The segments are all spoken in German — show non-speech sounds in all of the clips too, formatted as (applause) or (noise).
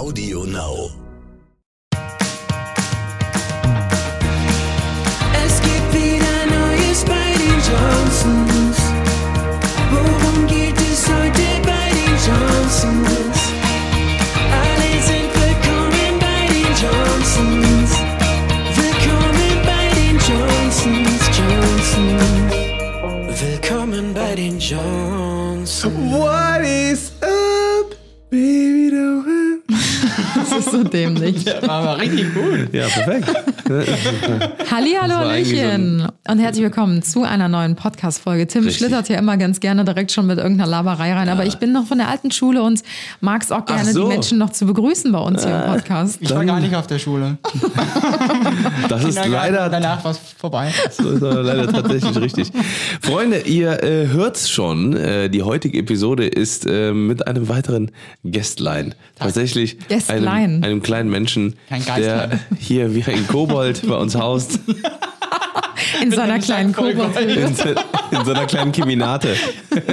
Audio Now. Es gibt wieder Neues bei den Johnsons. Worum geht es heute bei den Johnsons? Alle sind willkommen bei den Johnsons. Willkommen bei den Johnsons, Johnsons. Willkommen bei den Johnsons. What so dämlich. War aber richtig gut. Ja, perfekt. Halli, hallo, war eigentlich so Hallöchen. Und herzlich willkommen zu einer neuen Podcast-Folge. Tim Richtig. schlittert ja immer ganz gerne direkt schon mit irgendeiner Laberei rein, aber ich bin noch von der alten Schule und mag es auch gerne, so. die Menschen noch zu begrüßen bei uns hier im Podcast. Ich war gar nicht auf der Schule. (laughs) Das ist leider, Danach war es vorbei. so ist aber leider tatsächlich richtig. Freunde, ihr äh, hört's schon. Äh, die heutige Episode ist äh, mit einem weiteren Gästlein. Tatsächlich Gästlein. einem, einem kleinen Menschen, Kein der hier wie ein Kobold bei uns haust. In seiner einem kleinen Kobold. In, so- in so einer kleinen Kiminate.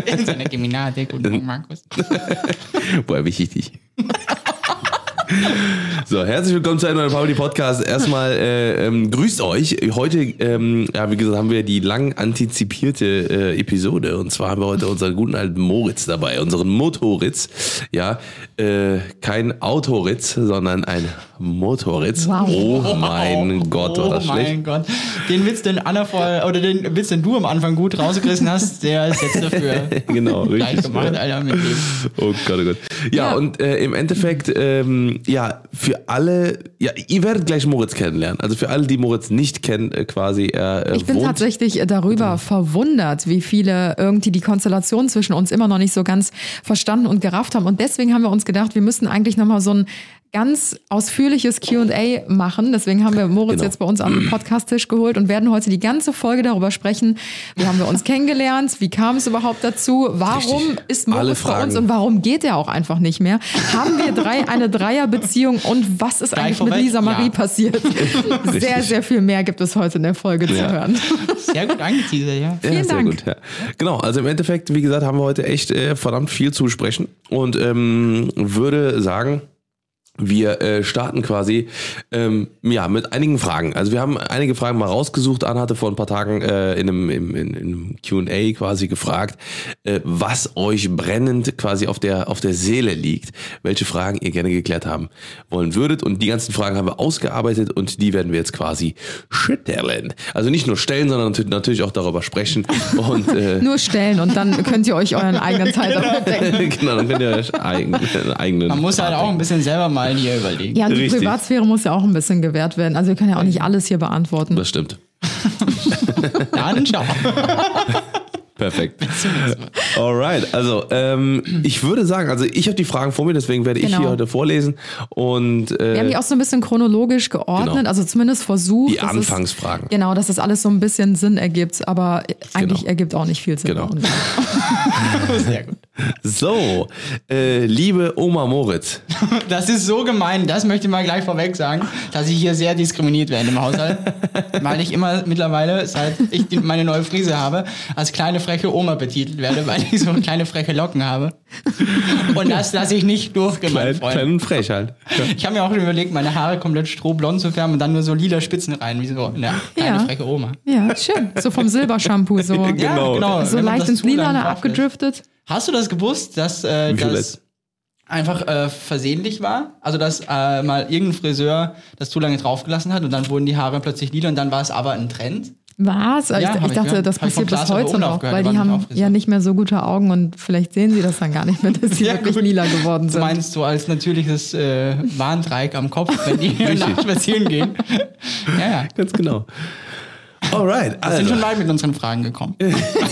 In seiner Geminade. Guten Morgen, Markus. Woher wichtig dich. (laughs) So, herzlich willkommen zu einem neuen Pauli Podcast. Erstmal äh, ähm, grüßt euch. Heute, ähm, ja, wie gesagt, haben wir die lang antizipierte äh, Episode. Und zwar haben wir heute unseren guten alten Moritz dabei, unseren Motoritz. Ja, äh, kein Autoritz, sondern ein Motoritz. Wow. Oh mein Gott, war oh das mein schlecht. Gott. Den Witz, den Anna vor, oder den Witz, den du am Anfang gut rausgerissen hast, der ist jetzt dafür (laughs) Genau, gleich richtig. gemacht, Alter, mit dem. Oh Gott, oh Gott. Ja, Ja. und äh, im Endeffekt, ähm, ja, für alle, ja, ihr werdet gleich Moritz kennenlernen. Also für alle, die Moritz nicht kennen, äh, quasi, er äh, Ich bin wohnt tatsächlich darüber verwundert, wie viele irgendwie die Konstellation zwischen uns immer noch nicht so ganz verstanden und gerafft haben. Und deswegen haben wir uns gedacht, wir müssten eigentlich nochmal so ein ganz ausführliches Q&A machen. Deswegen haben wir Moritz Genau. jetzt bei uns den Podcast-Tisch geholt und werden heute die ganze Folge darüber sprechen. Wie haben wir uns kennengelernt? Wie kam es überhaupt dazu? Warum Richtig. ist Alle Moritz bei uns und warum geht er auch einfach nicht mehr? Haben wir drei eine Dreierbeziehung und was ist Gleich eigentlich mit vorweg? Lisa Marie Ja. passiert? (laughs) Sehr, sehr viel mehr gibt es heute in der Folge zu Ja. hören. Sehr gut angeteasert, ja. Ja, Vielen sehr Dank. gut. Ja. Genau, also im Endeffekt, wie gesagt, haben wir heute echt äh, verdammt viel zu besprechen und ähm, würde sagen, wir äh, starten quasi ähm, ja mit einigen Fragen. Also wir haben einige Fragen mal rausgesucht. Anna hatte vor ein paar Tagen äh, in einem, im, in, in einem Q&A quasi gefragt, äh, was euch brennend quasi auf der auf der Seele liegt, welche Fragen ihr gerne geklärt haben wollen würdet. Und die ganzen Fragen haben wir ausgearbeitet und die werden wir jetzt quasi stellen. Also nicht nur stellen, sondern natürlich- auch darüber sprechen (laughs) und äh, Nur stellen und dann könnt ihr euch euren eigenen (laughs) Teil denken. (laughs) genau, dann könnt ihr euch eigen, einen eigenen. Man muss halt auch ein bisschen selber mal hier überlegen. Ja, und die Richtig. Privatsphäre muss ja auch ein bisschen gewährt werden. Also wir können ja auch nicht alles hier beantworten. Das stimmt. (laughs) Dann schau. Perfekt. (laughs) Alright, also ähm, ich würde sagen, also ich habe die Fragen vor mir, deswegen werde ich Genau. hier heute vorlesen und Wir haben äh, die auch so ein bisschen chronologisch geordnet, Genau. also zumindest versucht. die Anfangsfragen. Genau, dass das alles so ein bisschen Sinn ergibt, aber eigentlich Genau. ergibt auch nicht viel Sinn. Genau. (laughs) Sehr gut. So, äh, liebe Oma Moritz, (laughs) Das ist so gemein, das möchte ich mal gleich vorweg sagen, dass ich hier sehr diskriminiert werde im Haushalt, weil ich immer mittlerweile, seit ich meine neue Frise habe, als kleine freche Oma betitelt werde, weil ich so kleine freche Locken habe. Und das lasse ich nicht durchgehen, mein klein, Freund. klein und frech halt. Ja. Ich habe mir auch schon überlegt, meine Haare komplett strohblond zu färben und dann nur so lila Spitzen rein, wie so eine kleine Ja. freche Oma. Ja, schön. So vom Silbershampoo, so, (laughs) Genau. so wenn man leicht ins lässt. abgedriftet. Hast du das gewusst, dass äh, das einfach äh, versehentlich war? Also, dass äh, mal irgendein Friseur das zu lange draufgelassen hat und dann wurden die Haare plötzlich lila und dann war es aber ein Trend? Was? Ja, ich, ich ich dachte, gehört. das passiert bis heute noch, gehört, weil die nicht haben ja nicht mehr so gute Augen und vielleicht sehen sie das dann gar nicht mehr, dass sie Ja, wirklich gut. lila geworden Du sind. meinst so als natürliches äh, Warndreieck am Kopf, wenn die (laughs) nachts spazieren gehen? Ja, ja. Ganz genau. Alright, Wir also. sind schon weit mit unseren Fragen gekommen. (laughs)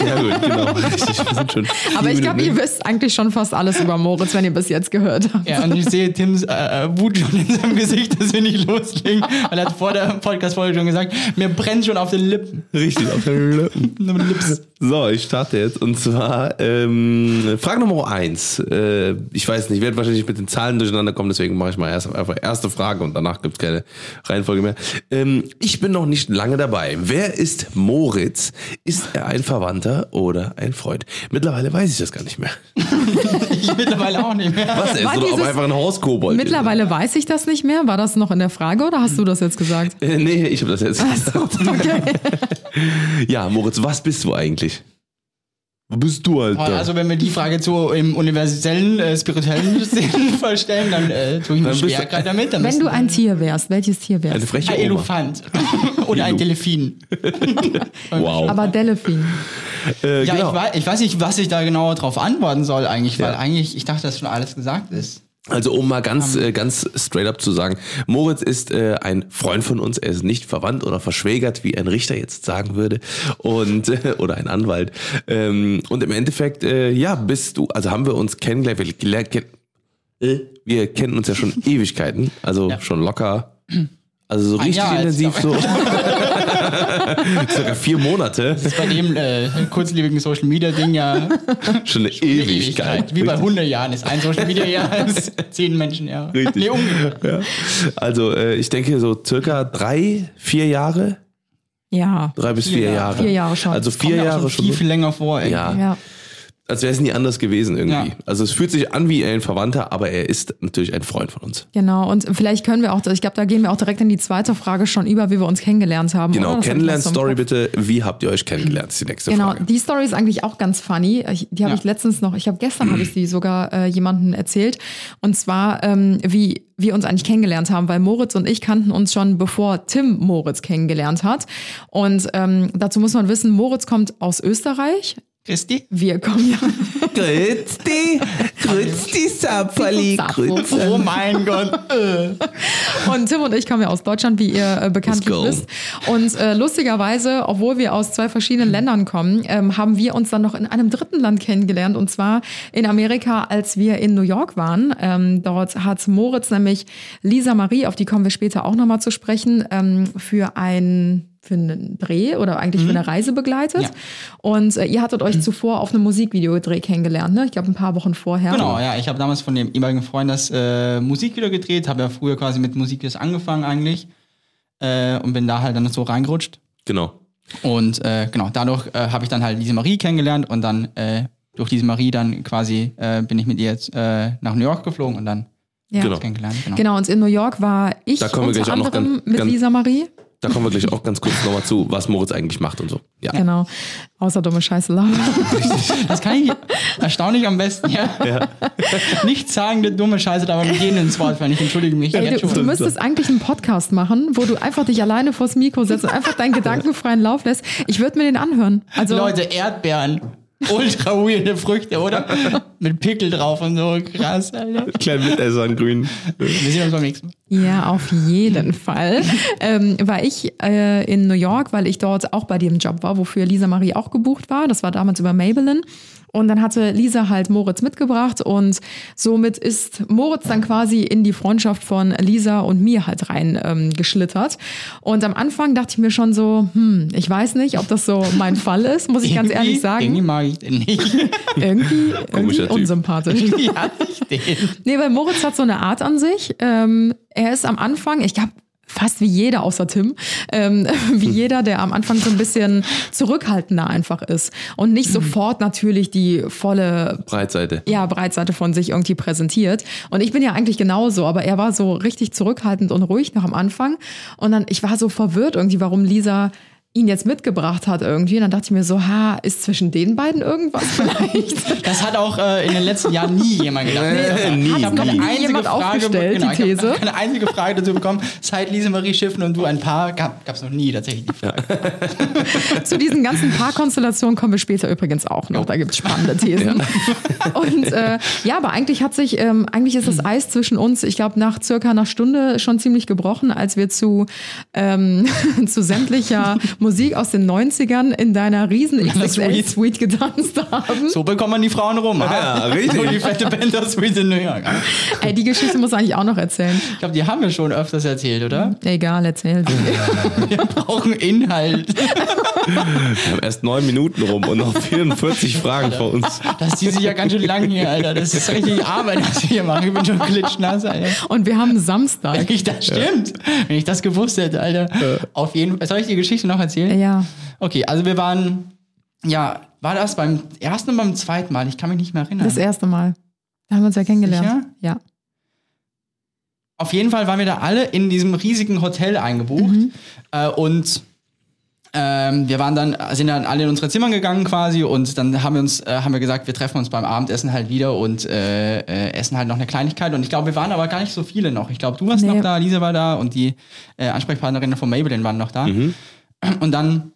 Ja gut, genau. Richtig, wir sind schon Aber ich glaube, ihr wisst eigentlich schon fast alles über Moritz, wenn ihr bis jetzt gehört habt. Ja, und ich sehe Tims äh, äh, Wut schon in seinem Gesicht, dass wir nicht loslegen. Weil er hat vor der Podcast-Folge schon gesagt, mir brennt schon auf den Lippen. Richtig, auf den Lippen. Lips. So, ich starte jetzt. Und zwar ähm, Frage Nummer eins. Äh, ich weiß nicht, ich werde wahrscheinlich mit den Zahlen durcheinander kommen, deswegen mache ich mal erst einfach erste Frage und danach gibt es keine Reihenfolge mehr. Ähm, ich bin noch nicht lange dabei. Wer ist Moritz? Ist er ein Verwandter oder ein Freund? Mittlerweile weiß ich das gar nicht mehr. Ich (laughs) mittlerweile auch nicht mehr. Was er ist er einfach ein Hauskobold Mittlerweile weiß ich das nicht mehr. War das noch in der Frage oder hast du das jetzt gesagt? ist. Äh, nee, ich habe das jetzt gesagt. Okay. (laughs) Ja, Moritz, was bist du eigentlich? Wo bist du, Alter? Also wenn wir die Frage zu im universellen, äh, spirituellen (laughs) Sinn verstellen, dann äh, tue ich Dann mich bist schwer du- gerade damit. Dann Wenn du ein Tier wärst, welches Tier Eine wärst? freche ein Oma. Elefant (laughs) oder ein. Delfin. (laughs) Wow. Aber Delfin. äh, Ja, genau. ich, weiß, ich weiß nicht, was ich da genau drauf antworten soll eigentlich, weil Ja. eigentlich, ich dachte, dass schon alles gesagt ist. Also um mal ganz, äh, ganz straight up zu sagen, Moritz ist äh, ein Freund von uns, er ist nicht verwandt oder verschwägert, wie ein Richter jetzt sagen würde, und äh, (laughs) oder ein Anwalt. Ähm, und im Endeffekt, äh, ja, bist du, also haben wir uns kennengelernt, wir, gelernt- ken- äh, wir kennen uns ja schon (laughs) Ewigkeiten, also Ja. schon locker. Also so richtig intensiv, so (laughs) (laughs) circa vier Monate, Das ist bei dem äh, kurzlebigen Social Media Ding ja schon eine eine Ewigkeit. Wie bei Richtig. 100 Jahren ist ein Social Media Jahr (laughs) als 10 Menschen Jahr. Richtig. Nee, umgekehrt. Ja. Also äh, ich denke so circa drei, vier Jahre, Ja. drei bis Vier vier Jahre. Jahre. Vier Jahre schon. Also Kommt vier auch Jahre schon schon. viel, viel länger vor. Ja. Ja. Als wäre es nie anders gewesen irgendwie. Ja. Also es fühlt sich an wie ein Verwandter, aber er ist natürlich ein Freund von uns. Genau, und vielleicht können wir auch, ich glaube, da gehen wir auch direkt in die zweite Frage schon über, wie wir uns kennengelernt haben. Genau, Kennenlern-Story bitte. Wie habt ihr euch kennengelernt? ist die nächste Genau, Frage. die Story ist eigentlich auch ganz funny. Ich, die habe Ja. ich letztens noch, ich habe gestern habe ich sie sogar äh, jemandem erzählt. Und zwar, ähm, wie wir uns eigentlich kennengelernt haben, weil Moritz und ich kannten uns schon bevor Tim Moritz kennengelernt hat. Und ähm, dazu muss man wissen, Moritz kommt aus Österreich. Christi? Wir kommen ja. Grüezi, grüezi, Sapperli, grüezi. Oh mein Gott. (laughs) Und Tim und ich kommen ja aus Deutschland, wie ihr äh, bekanntlich wisst. Und äh, lustigerweise, obwohl wir aus zwei verschiedenen Ländern kommen, ähm, haben wir uns dann noch in einem dritten Land kennengelernt. Und zwar in Amerika, als wir in New York waren. Ähm, dort hat Moritz nämlich Lisa Marie, auf die kommen wir später auch nochmal zu sprechen, ähm, für ein für einen Dreh oder eigentlich für eine Reise begleitet. Ja. Und äh, ihr hattet euch zuvor auf einem Musikvideodreh kennengelernt, ne? Ich glaube, ein paar Wochen vorher. Genau, ja, ich habe damals von dem ehemaligen Freund das äh, Musikvideo gedreht, habe ja früher quasi mit Musikvideos angefangen eigentlich äh, und bin da halt dann so reingerutscht. Genau. Und äh, genau, dadurch äh, habe ich dann halt diese Marie kennengelernt und dann äh, durch diese Marie dann quasi äh, bin ich mit ihr jetzt äh, nach New York geflogen und dann Ja. Genau. kennengelernt. Genau. Genau, und in New York war ich Da unter gleich auch noch anderem ganz- mit ganz- Lisa Marie. Da kommen wir gleich auch ganz kurz nochmal zu, was Moritz eigentlich macht und so. Ja. Genau. Außer dumme Scheiße labern. Das kann ich erstaunlich am besten, ja. Nicht sagen, der dumme Scheiße, aber mit jedem ins Wort fallen. Ich entschuldige mich Ey, jetzt du, du müsstest eigentlich einen Podcast machen, wo du einfach dich alleine vors Mikro setzt und einfach deinen (laughs) gedankenfreien Lauf lässt. Ich würde mir den anhören. Also Leute, Erdbeeren. Ultra weirde Früchte, oder? Mit Pickel drauf und so. Krass, Alter. Klein Mitesser an Grün. Wir sehen uns beim nächsten Mal. Ja, auf jeden Fall. Ähm, war ich äh, in New York, weil ich dort auch bei dem Job war, wofür Lisa Marie auch gebucht war. Das war damals über Maybelline. Und dann hatte Lisa halt Moritz mitgebracht und somit ist Moritz dann quasi in die Freundschaft von Lisa und mir halt rein ähm, geschlittert. Und am Anfang dachte ich mir schon so, hm, ich weiß nicht, ob das so mein Fall ist, muss ich ganz Irgendwie- ehrlich sagen. Irgendwie mag ich den nicht. (laughs) Irgendwie, irgendwie Komischer Typ. unsympathisch. (laughs) ja, (laughs) nicht den. Nee, weil Moritz hat so eine Art an sich. Ähm, er ist am Anfang, ich glaube, fast wie jeder außer Tim, ähm, (laughs) wie jeder, der am Anfang so ein bisschen zurückhaltender einfach ist und nicht sofort natürlich die volle Breitseite. ja, Breitseite von sich irgendwie präsentiert. Und ich bin ja eigentlich genauso, aber er war so richtig zurückhaltend und ruhig noch am Anfang. Und dann, ich war so verwirrt irgendwie, warum Lisa ihn jetzt mitgebracht hat irgendwie. Und dann dachte ich mir so, ha, ist zwischen den beiden irgendwas (laughs) vielleicht? Das hat auch äh, in den letzten Jahren nie jemand gedacht. Äh, nie, ich habe noch keine nie einzige jemand Frage, aufgestellt, genau, die ich These. habe (laughs) keine einzige Frage dazu bekommen. Seit Lise Marie Schiffen und du ein Paar gab es noch nie tatsächlich die Frage. (laughs) Zu diesen ganzen Paarkonstellationen kommen wir später übrigens auch noch. Da gibt es spannende Thesen. Und äh, ja, aber eigentlich hat sich, ähm, eigentlich ist das Eis zwischen uns, ich glaube, nach circa einer Stunde schon ziemlich gebrochen, als wir zu, ähm, zu sämtlicher Musik aus den 90ern in deiner riesen Suite. XXL-Suite getanzt haben. So bekommt man die Frauen rum. Ja, (laughs) richtig. So die fette Bender Suite in New York. Ey, die Geschichte muss eigentlich auch noch erzählen. Ich glaube, die haben wir schon öfters erzählt, oder? Egal, erzähl. (laughs) Wir brauchen Inhalt. Wir haben erst neun Minuten rum und noch 44 Fragen vor uns. Das zieht sich ja ganz schön lang hier, Alter. Das ist richtig Arbeit, was wir hier machen. Ich bin schon klitschnass, Alter. Und wir haben Samstag. Wenn ich das stimmt. Wenn ich das gewusst hätte, Alter. Auf jeden Fall. Soll ich die Geschichte noch erzählen? Ja. Okay, also wir waren, ja, war das beim ersten und beim zweiten Mal? Ich kann mich nicht mehr erinnern. Das erste Mal. Da haben wir uns ja kennengelernt. Sicher? Ja. Auf jeden Fall waren wir da alle in diesem riesigen Hotel eingebucht. Äh, und ähm, wir waren dann, sind dann alle in unsere Zimmer gegangen quasi und dann haben wir uns, äh, haben wir gesagt, wir treffen uns beim Abendessen halt wieder und äh, äh, essen halt noch eine Kleinigkeit. Und ich glaube, wir waren aber gar nicht so viele noch. Ich glaube, du warst Nee. noch da, Lisa war da und die äh, Ansprechpartnerinnen von Maybelline waren noch da. Und dann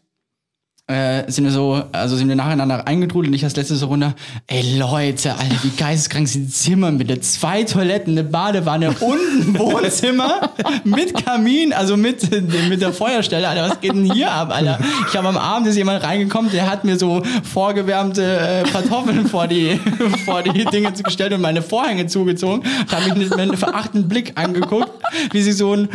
äh, sind wir so, also sind wir nacheinander eingetrudelt und ich als letztes so runter, ey Leute, Alter, wie geisteskrank sind die Zimmer bitte. Zwei Toiletten, eine Badewanne und ein Wohnzimmer mit Kamin, also mit, mit der Feuerstelle, Alter, was geht denn hier ab, Alter? Ich habe am Abend ist jemand reingekommen, der hat mir so vorgewärmte äh, Kartoffeln vor die, (laughs) vor die Dinge gestellt und meine Vorhänge zugezogen. Ich habe mich mit einem verachtenden Blick angeguckt, wie sie so ein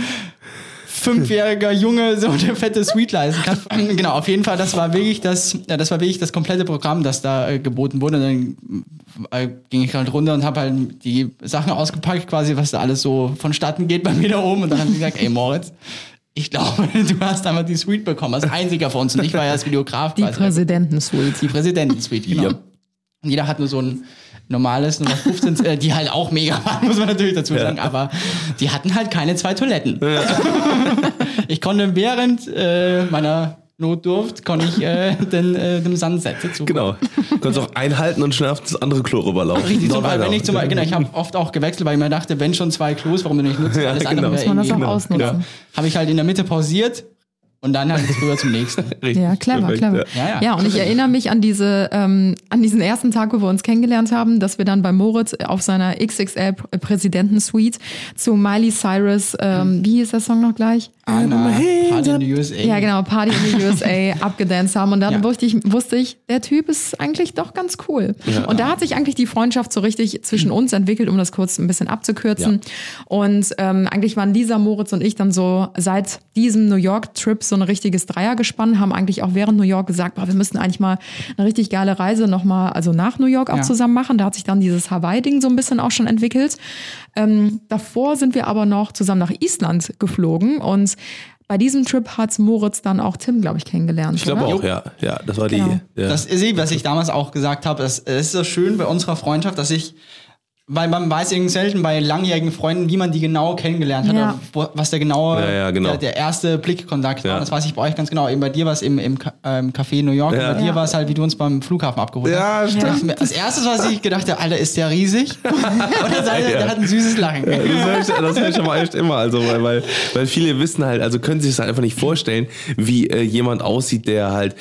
fünfjähriger Junge so eine fette Suite leisten kann. genau, auf jeden Fall, das war wirklich das, ja, das war wirklich das komplette Programm, das da äh, geboten wurde. Und dann äh, ging ich halt runter und habe halt die Sachen ausgepackt, quasi, was da alles so vonstatten geht bei mir da oben. Und dann haben sie gesagt, ey Moritz, ich glaube, (laughs) du hast einmal die Suite bekommen, als einziger von uns. Und ich war ja als Videograf Die. Präsidentensuite. Die Präsidentensuite, genau. Ja. Und jeder hat nur so ein normales Nummer 15, äh, die halt auch mega waren, (laughs) muss man natürlich dazu sagen, aber die hatten halt keine zwei Toiletten. (laughs) ich konnte während äh, meiner Notdurft, konnte ich äh, den, äh, dem Sunset dazu. Genau. Du kannst auch einhalten und schnell auf das andere Klo rüberlaufen. Richtig, zum Beispiel, wenn ich zum Beispiel, genau, ich habe (laughs) oft auch gewechselt, weil ich mir dachte, wenn schon zwei Klos, warum denn nicht nutzen? Ja, Alles genau. andere Muss man das irgendwie- auch ausnutzen. Habe ich halt in der Mitte pausiert und dann halt rüber zum nächsten. (laughs) Richtig, Ja, clever, perfekt, clever. ja. Ja, ja. Ja, und ich erinnere mich an diese, ähm, an diesen ersten Tag, wo wir uns kennengelernt haben, dass wir dann bei Moritz auf seiner XXL-Präsidentensuite zu Miley Cyrus, ähm, wie hieß der Song noch gleich? Anna, Party in the USA. Ja, genau, Party in the (laughs) USA abgedanced haben. Und dann Ja. wusste, ich, wusste ich, der Typ ist eigentlich doch ganz cool. Und da hat sich eigentlich die Freundschaft so richtig zwischen uns entwickelt, um das kurz ein bisschen abzukürzen. Und ähm, eigentlich waren Lisa, Moritz und ich dann so seit diesem New York-Trip so ein richtiges Dreiergespann, haben eigentlich auch während New York gesagt, boah, wir müssten eigentlich mal eine richtig geile Reise nochmal, also nach New York auch Ja. zusammen machen. Da hat sich dann dieses Hawaii-Ding so ein bisschen auch schon entwickelt. Ähm, davor sind wir aber noch zusammen nach Island geflogen und bei diesem Trip hat Moritz dann auch Tim, glaube ich, kennengelernt. Ich glaube auch, ja. Ja, das war Genau. die. Ja. Das ist was ich damals auch gesagt habe. Es ist so schön bei unserer Freundschaft, dass ich, weil man weiß irgendwie selten bei langjährigen Freunden, wie man die genau kennengelernt hat, Ja. wo, was der genaue, Ja, ja, genau. der, der erste Blickkontakt war. Das weiß ich bei euch ganz genau. Eben bei dir war es im, im ähm, Café New York bei dir Ja. war es halt, wie du uns beim Flughafen abgeholt Ja, hast. stimmt. Mir, Als erstes, was ich gedacht habe, Alter, ist der riesig? (laughs) Und der, Seite, der hat ein süßes Lachen. Das höre ich, das aber echt immer. Also, weil, weil, weil viele wissen halt, also können sich das halt einfach nicht vorstellen, wie äh, jemand aussieht, der halt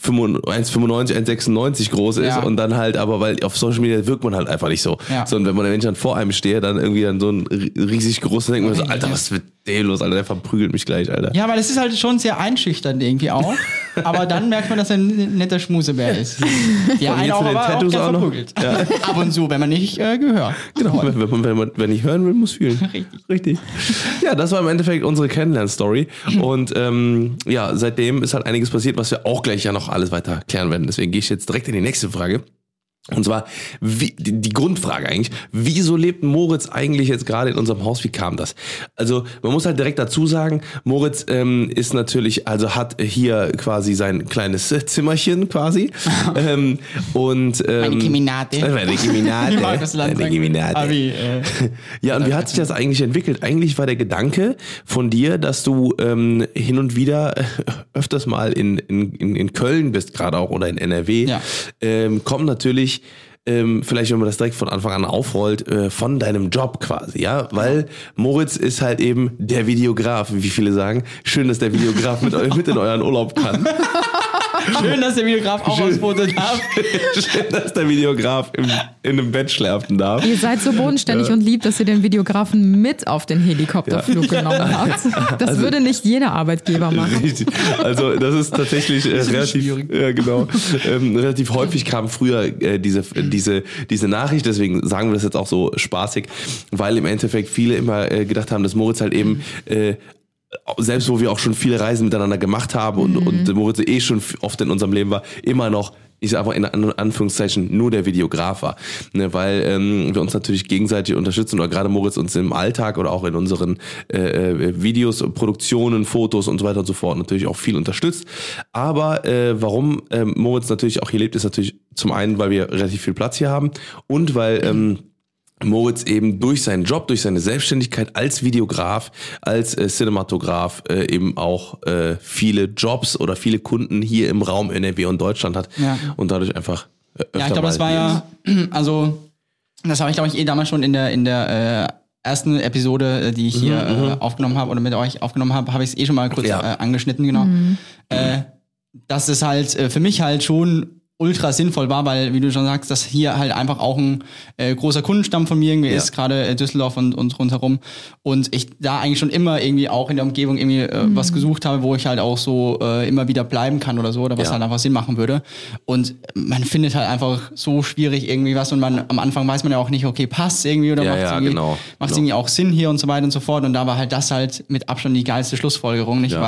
1,95, 1,96 groß ist Ja. und dann halt, aber weil auf Social Media wirkt man halt einfach nicht so. Ja. Sondern wenn man der Mensch dann vor einem steht, dann irgendwie dann so ein ri- riesig großer, denkt man so, Alter, was mit dem los, Alter, der verprügelt mich gleich, Alter. Ja, weil es ist halt schon sehr einschüchternd irgendwie auch. Aber dann merkt man, dass er ein netter Schmusebär ist. (laughs) Ja, einer auch, aber auch Tattoos auch noch. verprügelt. (laughs) Ab und zu, wenn man nicht äh, gehört. Genau, wenn, wenn, man, wenn, man, wenn ich hören will, muss fühlen. (laughs) Richtig. Richtig. Ja, das war im Endeffekt unsere Kennenlern-Story. (clears throat) Und ähm, ja, seitdem ist halt einiges passiert, was wir auch gleich ja noch alles weiter klären werden. Deswegen gehe ich jetzt direkt in die nächste Frage. Und zwar wie, die, Grundfrage eigentlich, wieso lebt Moritz eigentlich jetzt gerade in unserem Haus? Wie kam das? Also man muss halt direkt dazu sagen, Moritz ähm, ist natürlich, also hat hier quasi sein kleines (laughs) Zimmerchen quasi. (laughs) ähm, und ähm, Meine Keminate. Äh, Meine wie, (laughs) äh, Ja, und wie hat sich das eigentlich entwickelt? Eigentlich war der Gedanke von dir, dass du ähm, hin und wieder äh, öfters mal in, in, in, Köln bist, gerade auch, oder in NRW, Ja. ähm, kommt natürlich, ähm, vielleicht wenn man das direkt von Anfang an aufrollt, äh, von deinem Job quasi, ja, weil Moritz ist halt eben der Videograf, wie viele sagen. Schön, dass der Videograf mit, mit in euren Urlaub kann. (laughs) (laughs) Schön, dass der Videograf auch aufs Foto darf. Schön, dass der Videograf im, in einem Bett schlafen darf. Ihr seid so bodenständig und lieb, dass ihr den Videografen mit auf den Helikopterflug genommen habt. Das Also würde nicht jeder Arbeitgeber machen. Richtig. Also das ist tatsächlich äh, relativ, ja, genau, ähm, relativ häufig kam früher äh, diese, diese, diese Nachricht, deswegen sagen wir das jetzt auch so spaßig, weil im Endeffekt viele immer äh, gedacht haben, dass Moritz halt eben äh, selbst wo wir auch schon viele Reisen miteinander gemacht haben und, und Moritz eh schon oft in unserem Leben war, immer noch, ich sag mal in An- Anführungszeichen, nur der Videograf war. Ne, weil ähm, wir uns natürlich gegenseitig unterstützen oder gerade Moritz uns im Alltag oder auch in unseren äh, äh, Videos, Produktionen, Fotos und so weiter und so fort natürlich auch viel unterstützt. Aber äh, warum ähm, Moritz natürlich auch hier lebt, ist natürlich zum einen, weil wir relativ viel Platz hier haben und weil ähm, Moritz eben durch seinen Job, durch seine Selbstständigkeit als Videograf, als äh, Cinematograf äh, eben auch äh, viele Jobs oder viele Kunden hier im Raum NRW und Deutschland hat Ja. und dadurch einfach äh, öfter Ja, ich glaube, das war ja, (clears throat) also, das habe ich, glaube ich, eh damals schon in der, in der äh, ersten Episode, äh, die ich hier äh, aufgenommen habe oder mit euch aufgenommen habe, habe ich es eh schon mal kurz Ja. äh, angeschnitten, genau. Äh, dass es halt äh, für mich halt schon ultra sinnvoll war, weil, wie du schon sagst, dass hier halt einfach auch ein äh, großer Kundenstamm von mir irgendwie Ja. ist, gerade äh, Düsseldorf und, und rundherum. Und ich da eigentlich schon immer irgendwie auch in der Umgebung irgendwie äh, was gesucht habe, wo ich halt auch so äh, immer wieder bleiben kann oder so, oder was Ja. halt einfach Sinn machen würde. Und man findet halt einfach so schwierig irgendwie was und man am Anfang weiß man ja auch nicht, okay, passt irgendwie oder Ja, macht ja, irgendwie, genau, macht's genau. irgendwie auch Sinn hier und so weiter und so fort. Und da war halt das halt mit Abstand die geilste Schlussfolgerung, nicht? Ja.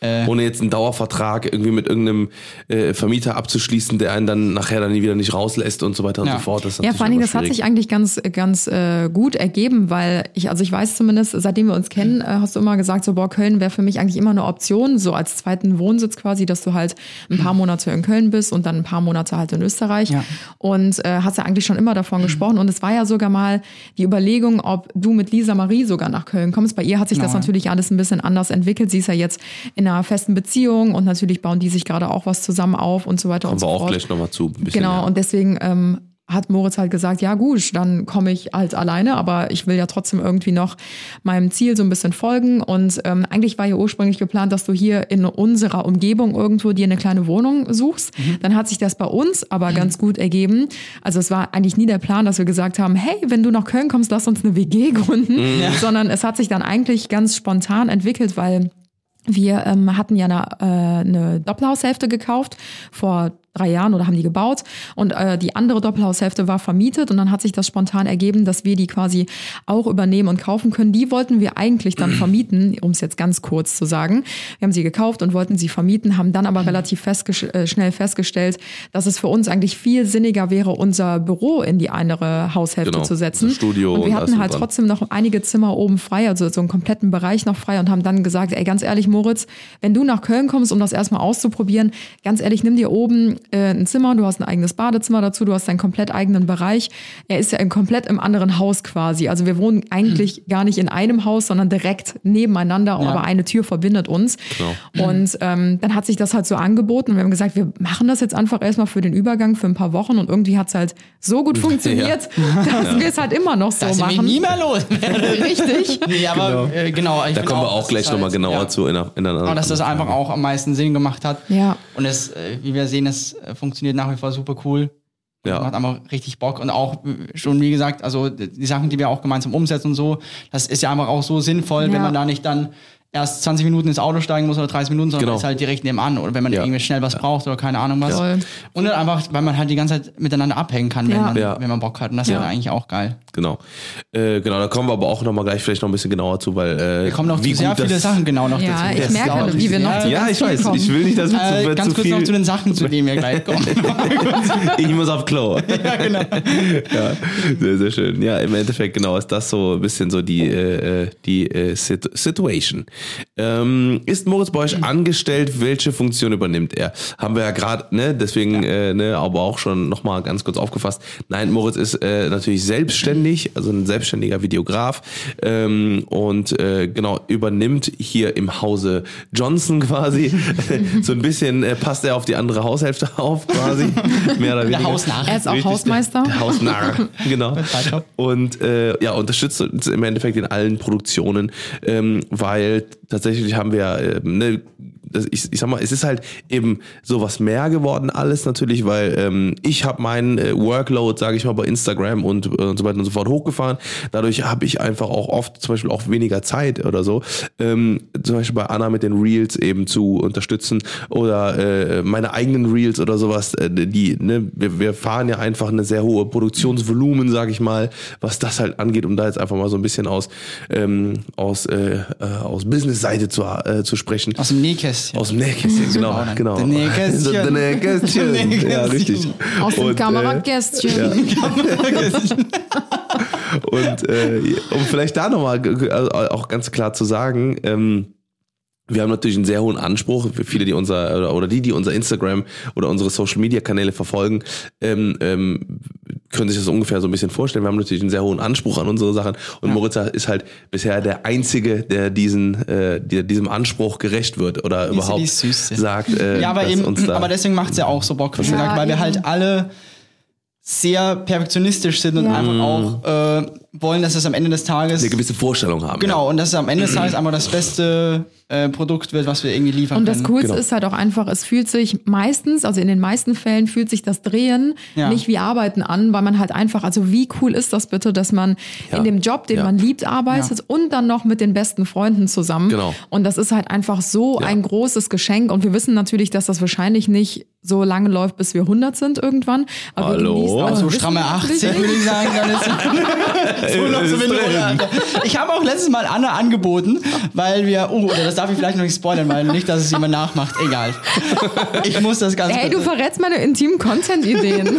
Weil ohne jetzt einen Dauervertrag irgendwie mit irgendeinem äh, Vermieter abzuschließen, der einen dann nachher dann wieder nicht rauslässt und so weiter und Ja. so fort. Das Ja, vor allen Dingen, das hat sich eigentlich ganz, ganz äh, gut ergeben, weil ich, also ich weiß zumindest, seitdem wir uns kennen, äh, hast du immer gesagt, so, boah, Köln wäre für mich eigentlich immer eine Option, so als zweiten Wohnsitz quasi, dass du halt ein paar Monate in Köln bist und dann ein paar Monate halt in Österreich. Ja. Und äh, hast ja eigentlich schon immer davon gesprochen. Und es war ja sogar mal die Überlegung, ob du mit Lisa Marie sogar nach Köln kommst. Bei ihr hat sich das Genau. natürlich alles ein bisschen anders entwickelt. Sie ist ja jetzt in einer festen Beziehung und natürlich bauen die sich gerade auch was zusammen auf und so weiter und Kommen so wir auch fort. gleich nochmal zu. Ein bisschen, Genau, ja. und deswegen ähm, hat Moritz halt gesagt, ja gut, dann komme ich halt alleine, aber ich will ja trotzdem irgendwie noch meinem Ziel so ein bisschen folgen. Und ähm, eigentlich war ja ursprünglich geplant, dass du hier in unserer Umgebung irgendwo dir eine kleine Wohnung suchst. Dann hat sich das bei uns aber ganz gut ergeben. Also es war eigentlich nie der Plan, dass wir gesagt haben, hey, wenn du nach Köln kommst, lass uns eine WG gründen, sondern es hat sich dann eigentlich ganz spontan entwickelt, weil wir ähm, hatten ja eine, äh, eine Doppelhaushälfte gekauft vor drei Jahren oder haben die gebaut und äh, die andere Doppelhaushälfte war vermietet und dann hat sich das spontan ergeben, dass wir die quasi auch übernehmen und kaufen können. Die wollten wir eigentlich dann vermieten, um es jetzt ganz kurz zu sagen. Wir haben sie gekauft und wollten sie vermieten, haben dann aber relativ festges äh, schnell festgestellt, dass es für uns eigentlich viel sinniger wäre, unser Büro in die andere Haushälfte Genau, zu setzen. Studio und wir und hatten alles halt dran. trotzdem noch einige Zimmer oben frei, also so einen kompletten Bereich noch frei und haben dann gesagt, ey, ganz ehrlich, Moritz, wenn du nach Köln kommst, um das erstmal auszuprobieren, ganz ehrlich, nimm dir oben äh, ein Zimmer, du hast ein eigenes Badezimmer dazu, du hast deinen komplett eigenen Bereich. Er ist ja in komplett im anderen Haus quasi. Also wir wohnen eigentlich gar nicht in einem Haus, sondern direkt nebeneinander, Ja. aber eine Tür verbindet uns. Genau. Und ähm, dann hat sich das halt so angeboten und wir haben gesagt, wir machen das jetzt einfach erstmal für den Übergang für ein paar Wochen und irgendwie hat es halt so gut (laughs) funktioniert, (laughs) dass wir es halt immer noch so dass ich mich machen. nie mehr los. (laughs) Richtig. Nee, aber genau, äh, genau ich Da kommen wir auch, auch gleich es nochmal halt- genauer ja. zu in in einer Aber dass das einfach auch am meisten Sinn gemacht hat. Ja. Und es, äh, wie wir sehen, es äh, funktioniert nach wie vor super cool. Ja. Macht einfach richtig Bock. Und auch schon, wie gesagt, also die Sachen, die wir auch gemeinsam umsetzen und so, das ist ja einfach auch so sinnvoll, Ja. wenn man da nicht dann erst 20 Minuten ins Auto steigen muss oder 30 Minuten, sondern Genau. ist halt direkt nebenan. Oder wenn man Ja. irgendwie schnell was braucht oder keine Ahnung was. Voll. Und dann einfach, weil man halt die ganze Zeit miteinander abhängen kann, wenn, Ja. man, Ja. wenn man Bock hat. Und das ist Ja. halt eigentlich auch geil. Genau. Äh, genau, da kommen wir aber auch nochmal gleich vielleicht noch ein bisschen genauer zu, weil äh, Wir kommen noch wie zu sehr viele Sachen genau noch Ja, dazu. ich Das merke, dauert wie wir noch ja, zu Ja, ich weiß. kommen. Ich will nicht, dass wir Äh, zu, ganz zu kurz viel. noch zu den Sachen, zu denen wir gleich (laughs) kommen. ich muss auf Klo. (laughs) ja, genau. ja, sehr, sehr schön. Ja, im Endeffekt genau ist das so ein bisschen so die, äh, äh, die äh, Sit Situation. Ähm, ist Moritz bei euch angestellt? Welche Funktion übernimmt er? Haben wir ja gerade, ne, deswegen, Äh, ne, aber auch schon nochmal ganz kurz aufgefasst. Nein, Moritz ist äh, natürlich selbstständig, also ein selbstständiger Videograf ähm, und äh, genau übernimmt hier im Hause Johnson quasi. (laughs) so ein bisschen äh, passt er auf die andere Haushälfte (laughs) auf quasi. Mehr oder weniger. Hausnarr. Er ist auch Richtig, Hausmeister. Der Hausnarr, (laughs) genau. Und äh, ja, unterstützt uns im Endeffekt in allen Produktionen, ähm, weil tatsächlich haben wir, äh, ne, ich, ich sag mal, es ist halt eben sowas mehr geworden alles natürlich, weil ähm, ich habe meinen äh, Workload, sage ich mal, bei Instagram und, äh, und so weiter und so fort hochgefahren. Dadurch habe ich einfach auch oft zum Beispiel auch weniger Zeit oder so. Ähm, zum Beispiel bei Anna mit den Reels eben zu unterstützen oder äh, meine eigenen Reels oder sowas. Äh, die, ne, wir, wir fahren ja einfach eine sehr hohe Produktionsvolumen, sage ich mal, was das halt angeht, um da jetzt einfach mal so ein bisschen aus ähm, aus äh, äh, aus Business-Seite zu äh, zu sprechen. Aus dem Nähkästchen. Aus dem Nähkästchen, genau, Genau, genau. der Nähkästchen. Der Nähkästchen. Nähkästchen. Ja, richtig. Aus dem Und, äh, Kamerakästchen. (laughs) Und äh, um vielleicht da nochmal auch ganz klar zu sagen, ähm, wir haben natürlich einen sehr hohen Anspruch. Viele, die unser oder, oder die, die unser Instagram oder unsere Social Media Kanäle verfolgen, ähm, ähm, können sich das ungefähr so ein bisschen vorstellen. Wir haben natürlich einen sehr hohen Anspruch an unsere Sachen und Moritz ist halt bisher der einzige, der diesen, äh, der diesem Anspruch gerecht wird oder die überhaupt Süße. sagt. Äh, ja, aber dass eben, uns da aber deswegen macht's ja auch so Bock, wie Ja, weil wir halt alle sehr perfektionistisch sind und Ja. einfach auch äh, wollen, dass es am Ende des Tages eine gewisse Vorstellung haben. genau und dass es am Ende des Tages einfach das beste äh, Produkt wird, was wir irgendwie liefern Und das können. Coolste Genau. ist halt auch einfach, es fühlt sich meistens, also in den meisten Fällen fühlt sich das Drehen Ja. nicht wie Arbeiten an, weil man halt einfach, also wie cool ist das bitte, dass man Ja. in dem Job, den Ja. man liebt, arbeitet und dann noch mit den besten Freunden zusammen. Genau. Und das ist halt einfach so Ja. ein großes Geschenk und wir wissen natürlich, dass das wahrscheinlich nicht so lange läuft, bis wir 100 sind irgendwann. Aber Hallo? wir genießen, aber so wir wissen stramme natürlich 80 würde ich sagen, dann ist (laughs) (laughs) so noch so. Ich habe auch letztes Mal Anna angeboten, weil wir, oh, oder das darf ich vielleicht noch nicht spoilern, weil nicht, dass es jemand nachmacht. Egal. Ich muss das Ganze. Hey, du verrätst meine intimen Content-Ideen.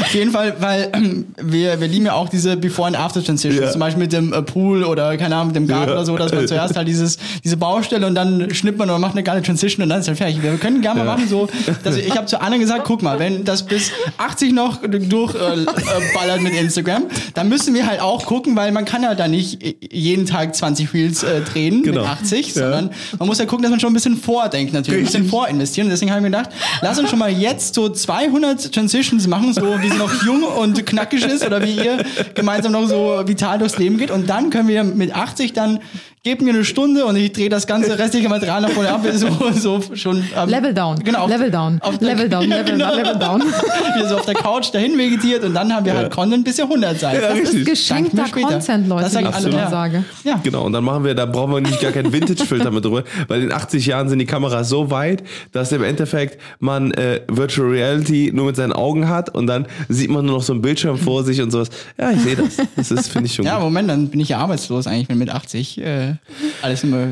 Auf jeden Fall, weil ähm, wir, wir lieben ja auch diese Before- and After-Transitions, Ja. zum Beispiel mit dem äh, Pool oder keine Ahnung, mit dem Garten Ja. oder so, dass man zuerst halt dieses, diese Baustelle und dann schnippt man oder macht eine geile Transition und dann ist halt fertig. Wir können gerne mal machen so, dass ich, ich habe zu Anna gesagt, guck mal, wenn das bis 80 noch durchballert äh, ballert mit Instagram, dann müssen wir halt auch gucken, weil man kann ja da nicht jeden Tag 20 Reels äh, drehen Genau. mit 80, Ja. sondern man muss ja gucken, dass man schon ein bisschen vordenkt natürlich, ein bisschen vorinvestieren. Und deswegen habe ich mir gedacht, lass uns schon mal jetzt so 200 Transitions machen, so wie sie noch jung und knackig ist oder wie ihr gemeinsam noch so vital durchs Leben geht. Und dann können wir mit 80 dann, gebt mir eine Stunde und ich drehe das ganze restliche Material nach vorne ab, (laughs) so, so schon. ähm, Level down. Genau. auf- Level down. auf der- Level down. (laughs) Ja, Level, genau. level down. (laughs) Wir so auf der Couch dahin vegetiert und dann haben wir halt Content bis ihr 100 seid. Ja, Das ist richtig. geschenkter mir später. Content, Leute, Das sag wie ich ich alle, ja. sage. Ja. Genau, und dann machen wir, da brauchen wir nicht gar keinen Vintage-Filter mit drüber, weil in 80 Jahren sind die Kameras so weit, dass im Endeffekt man äh, Virtual Reality nur mit seinen Augen hat und dann sieht man nur noch so einen Bildschirm vor sich und sowas. Ja, ich sehe das. Das ist, finde ich schon Ja, gut. Moment, dann bin ich ja arbeitslos eigentlich, wenn mit 80 äh, (laughs) alles immer.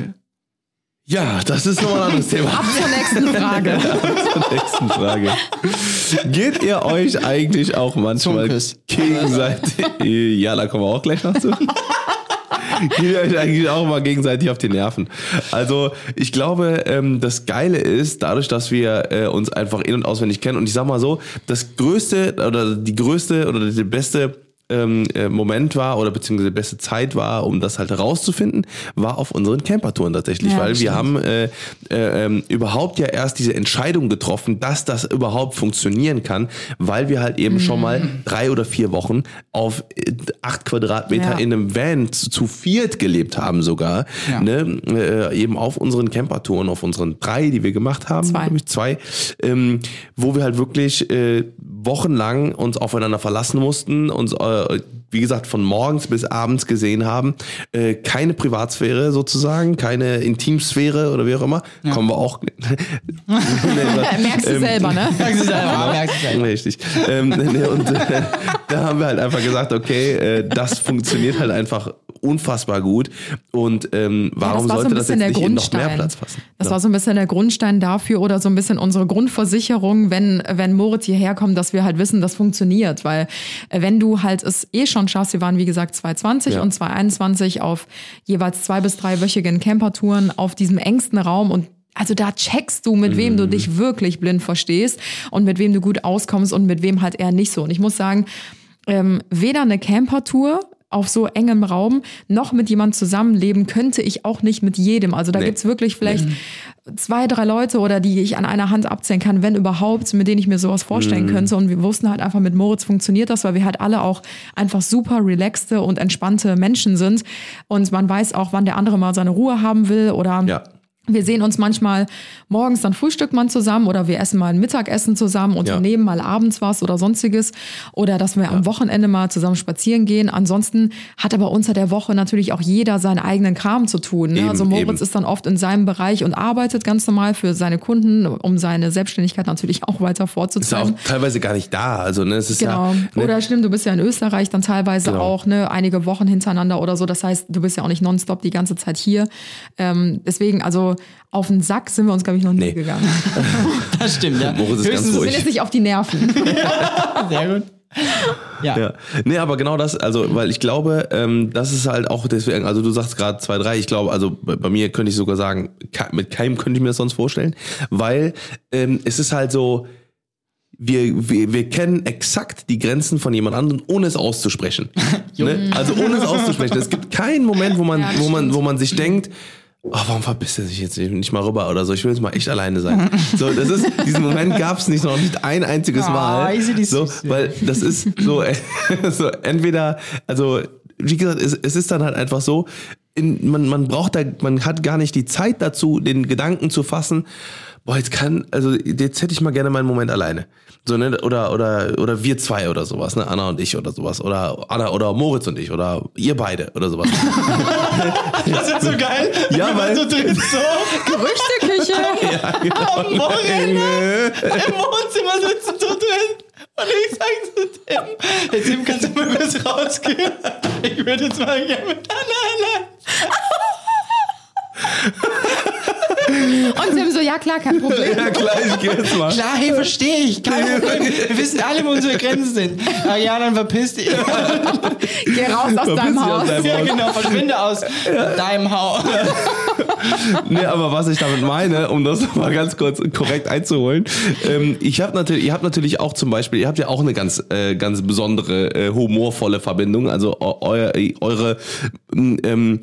Ja, das ist nochmal ein anderes Thema. Ab zur nächsten Frage. (laughs) Zur nächsten Frage. Geht ihr euch eigentlich auch manchmal gegenseitig, ja, da kommen wir auch gleich noch zu. Geht ihr euch eigentlich auch mal gegenseitig auf die Nerven? Also, ich glaube, ähm, das Geile ist, dadurch, dass wir äh, uns einfach in- und auswendig kennen, und ich sag mal so, das größte oder die größte oder die beste ähm, äh, Moment war oder beziehungsweise die beste Zeit war, um das halt herauszufinden, war auf unseren Campertouren tatsächlich, Ja, weil das wir stimmt. haben äh, äh, ähm, überhaupt ja erst diese Entscheidung getroffen, dass das überhaupt funktionieren kann, weil wir halt eben schon mal drei oder vier Wochen auf äh, acht Quadratmeter Ja. in einem Van zu, zu viert gelebt haben sogar, Ja. ne? äh, eben auf unseren Campertouren, auf unseren drei, die wir gemacht haben, Zwei. ich, zwei, ähm, wo wir halt wirklich äh, wochenlang uns aufeinander verlassen mussten, uns äh, wie gesagt von morgens bis abends gesehen haben, äh, keine Privatsphäre sozusagen, keine Intimsphäre oder wie auch immer, kommen wir auch. (laughs) (laughs) (laughs) Merkst du selber, ne? Merkst du selber, merkst du selber. Richtig. Ähm, nee, und äh, da haben wir halt einfach gesagt, okay, äh, das funktioniert halt einfach unfassbar gut. Und ähm, warum das war so sollte ein das jetzt der nicht in noch mehr. Platz fassen? Das Ja. war so ein bisschen der Grundstein dafür oder so ein bisschen unsere Grundversicherung, wenn, wenn Moritz hierher kommt, dass wir halt wissen, das funktioniert. Weil äh, wenn du halt es eh schon schaffst, wir waren wie gesagt 2020 Ja. und 2021 auf jeweils zwei bis drei wöchigen Campertouren auf diesem engsten Raum und also da checkst du, mit wem Mhm. du dich wirklich blind verstehst und mit wem du gut auskommst und mit wem halt eher nicht so. Und ich muss sagen, ähm, weder eine Campertour auf so engem Raum noch mit jemand zusammenleben könnte ich auch nicht mit jedem. Also da Nee. gibt's wirklich vielleicht zwei, drei Leute oder die ich an einer Hand abzählen kann, wenn überhaupt, mit denen ich mir sowas vorstellen könnte. Und wir wussten halt einfach, mit Moritz funktioniert das, weil wir halt alle auch einfach super relaxte und entspannte Menschen sind. Und man weiß auch, wann der andere mal seine Ruhe haben will oder Ja. Wir sehen uns manchmal morgens, dann frühstückt man zusammen oder wir essen mal ein Mittagessen zusammen, unternehmen mal abends was oder sonstiges. Oder dass wir am Wochenende mal zusammen spazieren gehen. Ansonsten hat aber unter der Woche natürlich auch jeder seinen eigenen Kram zu tun. Ne? Eben, also Moritz eben. ist dann oft in seinem Bereich und arbeitet ganz normal für seine Kunden, um seine Selbstständigkeit natürlich auch weiter Ist ja auch teilweise gar nicht da. Also, ne, es ist Genau. ja. Ne, Oder stimmt, du bist ja in Österreich dann teilweise Genau. auch, ne, einige Wochen hintereinander oder so. Das heißt, du bist ja auch nicht nonstop die ganze Zeit hier. Ähm, deswegen, also auf den Sack sind wir uns, glaube ich, noch nie Nee. gegangen. (laughs) Das stimmt, ja. Moritz ist ganz Höchstens- Wir ruhig. nicht auf die Nerven. (laughs) Sehr gut. Ja. Ja, nee, aber genau das, also, weil ich glaube, ähm, das ist halt auch deswegen, also du sagst gerade zwei, drei, ich glaube, also bei, bei mir könnte ich sogar sagen, mit keinem könnte ich mir das sonst vorstellen, weil ähm, es ist halt so, wir, wir, wir kennen exakt die Grenzen von jemand anderem, ohne es auszusprechen. (laughs) ne? Also ohne es auszusprechen. Es gibt keinen Moment, wo man, Ja, wo man, wo man sich denkt, oh, warum verpisst er sich jetzt nicht mal rüber oder so? Ich will jetzt mal echt alleine sein. So, das ist, diesen Moment gab es nicht noch nicht ein einziges Ah, Mal. so, weil das ist so, (laughs) so entweder, also wie gesagt, es, es ist dann halt einfach so, in, man, man braucht da, man hat gar nicht die Zeit dazu, den Gedanken zu fassen, boah, jetzt kann, also jetzt hätte ich mal gerne mal einen Moment alleine. So, ne, oder, oder, oder wir zwei oder sowas, ne, Anna und ich oder sowas, oder Anna oder Moritz und ich, oder ihr beide oder sowas. (laughs) Das ist so geil. Ja, weil- so drin so Gerüchteküche. (laughs) am Wochenende im Wohnzimmer sitzen so drin. Und ich sag zu Tim, hey Tim, kannst du mal kurz rausgehen? Ich würde jetzt mal gerne mit Anna allein. (laughs) Und Tim so, ja klar, kein Problem. ja, klar, ich gehe jetzt mal. Klar, hey, verstehe ich. Kein Problem. Wir wissen alle, wo unsere Grenzen sind. Ah, ja, dann verpiss dich. (laughs) Geh raus aus deinem dich aus Haus. deinem- Ja, genau, verschwinde aus deinem Haus. Nee, aber was ich damit meine, um das mal ganz kurz korrekt einzuholen, ähm, ich habe natürlich, ihr habt natürlich auch zum Beispiel, ihr habt ja auch eine ganz, äh, ganz besondere äh, humorvolle Verbindung, also eu euer, eure ähm,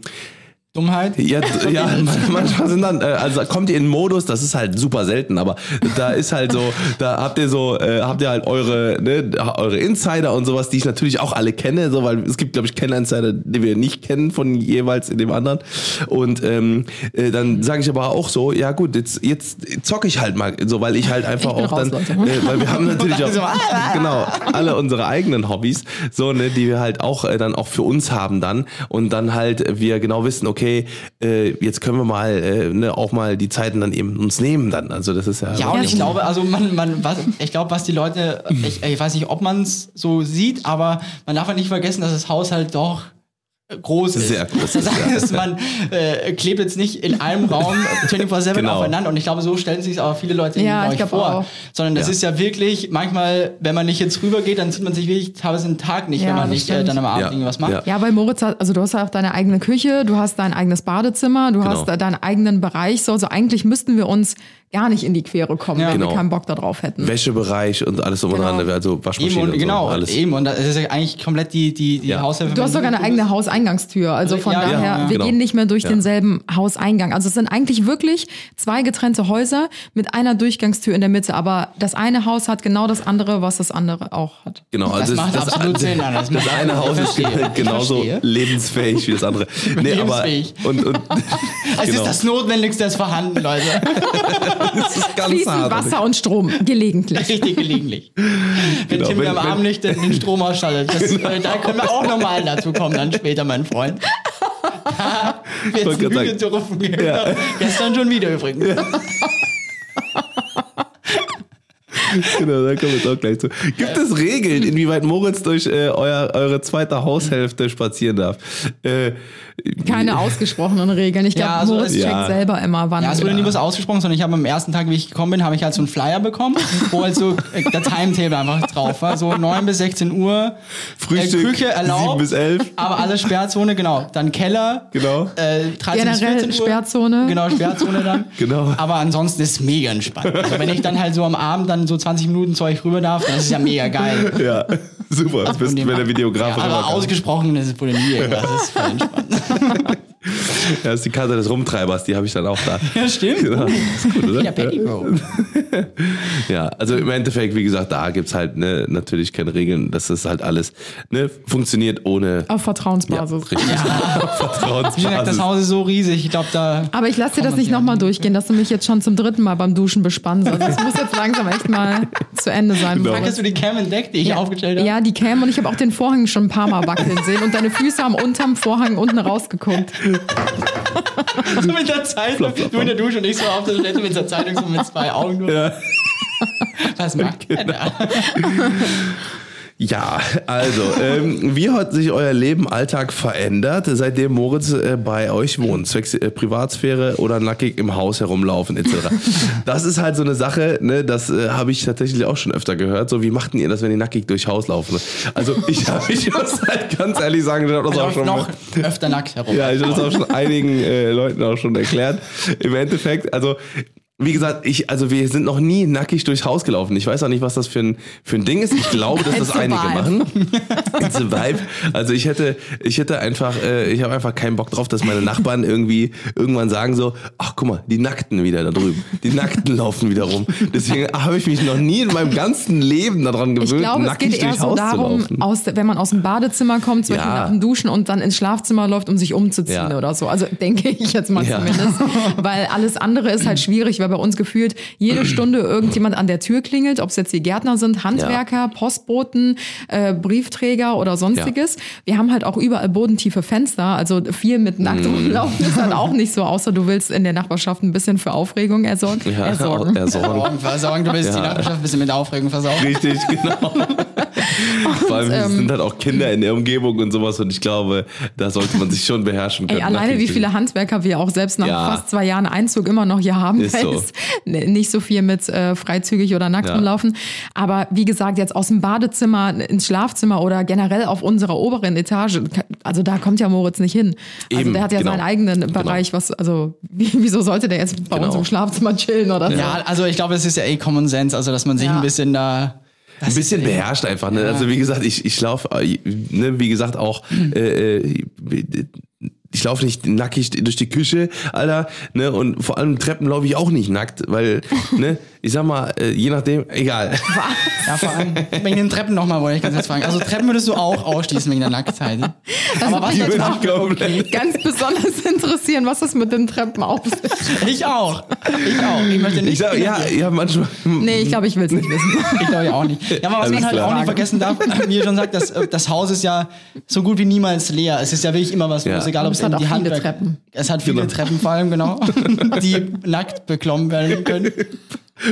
Dummheit. ja, ja, (laughs) manchmal sind dann, äh, also kommt ihr in Modus, das ist halt super selten, aber da ist halt so, da habt ihr so, äh, habt ihr halt eure, ne, eure Insider und sowas, die ich natürlich auch alle kenne, so, weil es gibt, glaube ich, keine Insider, die wir nicht kennen von jeweils in dem anderen. Und ähm, äh, dann sage ich aber auch so, ja gut, jetzt, jetzt zocke ich halt mal, so, weil ich halt einfach Ich auch raus, dann, äh, weil wir haben natürlich (laughs) auch, Also, ah, genau, alle unsere eigenen Hobbys, so, ne, die wir halt auch äh, dann auch für uns haben dann und dann halt wir genau wissen, okay, äh, jetzt können wir mal äh, ne, auch mal die Zeiten dann eben uns nehmen dann. Also das ist ja. Ja, und ich glaube, also man, man, was, ich glaube, was die Leute, ich, ich weiß nicht, ob man es so sieht, aber man darf halt nicht vergessen, dass das Haus halt doch groß ist. Sehr groß Das (laughs) heißt, man äh, klebt jetzt nicht in einem Raum (laughs) 24-7 Genau. aufeinander und ich glaube, so stellen sich aber viele Leute Ja, ich vor. auch. Sondern das Ja. ist ja wirklich, manchmal, wenn man nicht jetzt rübergeht, dann sieht man sich wirklich teilweise einen Tag nicht, Ja, wenn man nicht äh, dann am Abend Ja. irgendwas macht. Ja. Ja, weil Moritz hat, also du hast ja auch deine eigene Küche, du hast dein eigenes Badezimmer, du Genau. hast da deinen eigenen Bereich. So, also eigentlich müssten wir uns gar nicht in die Quere kommen, Ja. wenn Genau. wir keinen Bock darauf hätten. Wäschebereich und alles drum und Genau. dran, also Waschmaschine Eben und, und genau, so, alles. eben. Und das ist ja eigentlich komplett die, die, die Ja. Haushilfe. Du hast sogar eine eigene Hauseingangstür. Also von Ja, daher, ja, wir genau. gehen nicht mehr durch Ja. denselben Hauseingang. Also es sind eigentlich wirklich zwei getrennte Häuser mit einer Durchgangstür in der Mitte. Aber das eine Haus hat genau das andere, was das andere auch hat. Genau, Das also macht das, absolut Sinn. Das, das macht- eine Haus ist genauso lebensfähig wie das andere. (laughs) Nee, aber Lebensfähig. und, und (laughs) Es genau. ist das Notwendigste, das vorhanden, Leute. (laughs) (laughs) das ist ganz Fließend hart. Wasser und Strom, gelegentlich. Richtig gelegentlich. (laughs) Wenn Genau, Tim wenn- am wenn- Abend nicht den, Strom ausschaltet. Das, (laughs) äh, Da können wir auch nochmal dazu kommen, dann später, mein Freund. Jetzt wollte gerade Lüge dürfen. Gestern schon wieder übrigens. (laughs) Genau, da kommen wir jetzt auch gleich zu. Gibt es Regeln, inwieweit Moritz durch äh, euer, eure zweite Haushälfte spazieren darf? Äh, Keine (laughs) ausgesprochenen Regeln. Ich glaube, Ja, also Moritz es- checkt Ja. selber immer, wann. Ja, es wurde nie was ausgesprochen, sondern ich habe am ersten Tag, wie ich gekommen bin, habe ich halt so einen Flyer bekommen, wo halt so äh, der Timetable einfach drauf war. So 9 bis 16 Uhr. Frühstück, äh, Küche erlaubt. 7 bis 11. Aber alles Sperrzone, genau. Dann Keller. Genau. Äh, 13 bis Generell 14 Uhr. Sperrzone. Genau, Sperrzone dann. (laughs) Genau. Aber ansonsten ist es mega entspannt. Also wenn ich dann halt so am Abend dann so 20 Minuten zu euch rüber darf, dann ist es ja mega geil. (laughs) Ja, super. Das bist Und wenn der Videograf ja, aber rüberkommt. ausgesprochen, das wurde nie irgendwas. Das ist voll entspannt. (laughs) das ist die Karte des Rumtreibers, die habe ich dann auch da. Ja, stimmt. Genau. Das ist gut, oder? Ja, Petticoat. Ja, also im Endeffekt, wie gesagt, da gibt's halt ne, natürlich keine Regeln. Das ist halt alles ne, funktioniert ohne Auf ja, (laughs) Vertrauensbasis. richtig. Wie gesagt, Vertrauensbasis. das Haus ist so riesig. Ich glaube, da. Aber ich lasse dir das nicht ja nochmal durchgehen, dass du mich jetzt schon zum dritten Mal beim Duschen bespannst. Also es muss jetzt langsam echt mal zu Ende sein. Genau. Hast du die Cam entdeckt, die ich aufgestellt habe? Ja, die Cam und ich habe auch den Vorhang schon ein paar Mal wackeln sehen und deine Füße haben unterm Vorhang unten rausgeguckt. So mit der Zeitung. Du in der Dusche und ich so auf der Toilette mit der Zeitung so mit zwei Augen. Nur. Ja. Was macht Genau. er da? Ja, also, ähm, wie hat sich euer Leben, Alltag verändert, seitdem Moritz äh, bei euch wohnt? Zwecks äh, Privatsphäre oder nackig im Haus herumlaufen etc. Das ist halt so eine Sache, ne, das äh, habe ich tatsächlich auch schon öfter gehört. So, wie machten ihr das, wenn ihr nackig durchs Haus laufen? Also ich, (laughs) hab, ich muss halt ganz ehrlich sagen, ich habe das Er auch schon noch öfter nackt herum. ja, ich habe das auch schon einigen äh, Leuten auch schon erklärt. Im Endeffekt, also wie gesagt, ich, also wir sind noch nie nackig durchs Haus gelaufen. Ich weiß auch nicht, was das für ein, für ein Ding ist. Ich glaube, dass (laughs) das einige vibe. machen. (laughs) It's a vibe. Also ich hätte, ich hätte einfach, äh, ich habe einfach keinen Bock drauf, dass meine Nachbarn irgendwie irgendwann sagen so, ach guck mal, die Nackten wieder da drüben. Die Nackten laufen wieder rum. Deswegen habe ich mich noch nie in meinem ganzen Leben daran gewöhnt, Ich glaube, es nackig geht eher durchs so Haus zu darum, laufen. aus, wenn man aus dem Badezimmer kommt, zum Ja. Beispiel nach dem Duschen und dann ins Schlafzimmer läuft, um sich umzuziehen Ja. oder so. Also denke ich jetzt mal Ja. zumindest. Weil alles andere ist halt schwierig, weil bei uns gefühlt jede (clears throat) Stunde irgendjemand an der Tür klingelt, ob es jetzt die Gärtner sind, Handwerker, Postboten, äh, Briefträger oder sonstiges. Wir haben halt auch überall bodentiefe Fenster, also viel mit Mm. nackt rumlaufen ist halt auch nicht so, außer du willst in der Nachbarschaft ein bisschen für Aufregung ersorgen. Ja, ersorgen. ersorgen. Versorgen, versorgen. Du willst Ja. die Nachbarschaft ein bisschen mit Aufregung versorgen. Richtig, genau. (laughs) (laughs) Vor allem es ähm, sind halt auch Kinder in der Umgebung und sowas und ich glaube, da sollte man sich schon beherrschen können. Ey, alleine wie viele Handwerker wir auch selbst nach Ja. fast zwei Jahren Einzug immer noch hier haben. Ist so. ist n- nicht so viel mit äh, freizügig oder nackt Ja. rumlaufen. Aber wie gesagt, jetzt aus dem Badezimmer ins Schlafzimmer oder generell auf unserer oberen Etage, also da kommt ja Moritz nicht hin. Also Eben, der hat ja genau. seinen eigenen Bereich, was, also wie, wieso sollte der jetzt bei Genau. uns im Schlafzimmer chillen oder so? Ja, also ich glaube, es ist ja eh Common Sense, also dass man sich Ja. ein bisschen da. Ein bisschen beherrscht einfach. Ne? Also wie gesagt, ich, ich laufe, äh, ne, wie gesagt auch, äh, äh, ich laufe nicht nackig durch die Küche, Alter, ne, und vor allem Treppen laufe ich auch nicht nackt, weil, ne, ich sag mal, äh, je nachdem, egal. Ja, vor allem wegen den Treppen nochmal wollte ich ganz kurz fragen. Also Treppen würdest du auch ausschließen wegen der Nacktheit. Aber was würde auch ich komplett- Ganz besonders interessieren, was das mit den Treppen auf sich Ich auch. Ich auch. Ich möchte nicht. Ich sag, ja, ja, manchmal. Nee, ich glaube, ich will es nicht wissen. Ich glaube ja auch nicht. Ja, aber was Alles man halt klar. auch nicht vergessen darf, wie ihr schon sagt, das, äh, das Haus ist ja so gut wie niemals leer. Es ist ja wirklich immer was Ja. los, egal ob es es hat eben die Handwerk- Treppen. Es hat viele Genau. Treppen vor allem, genau, (laughs) die nackt beklommen werden können.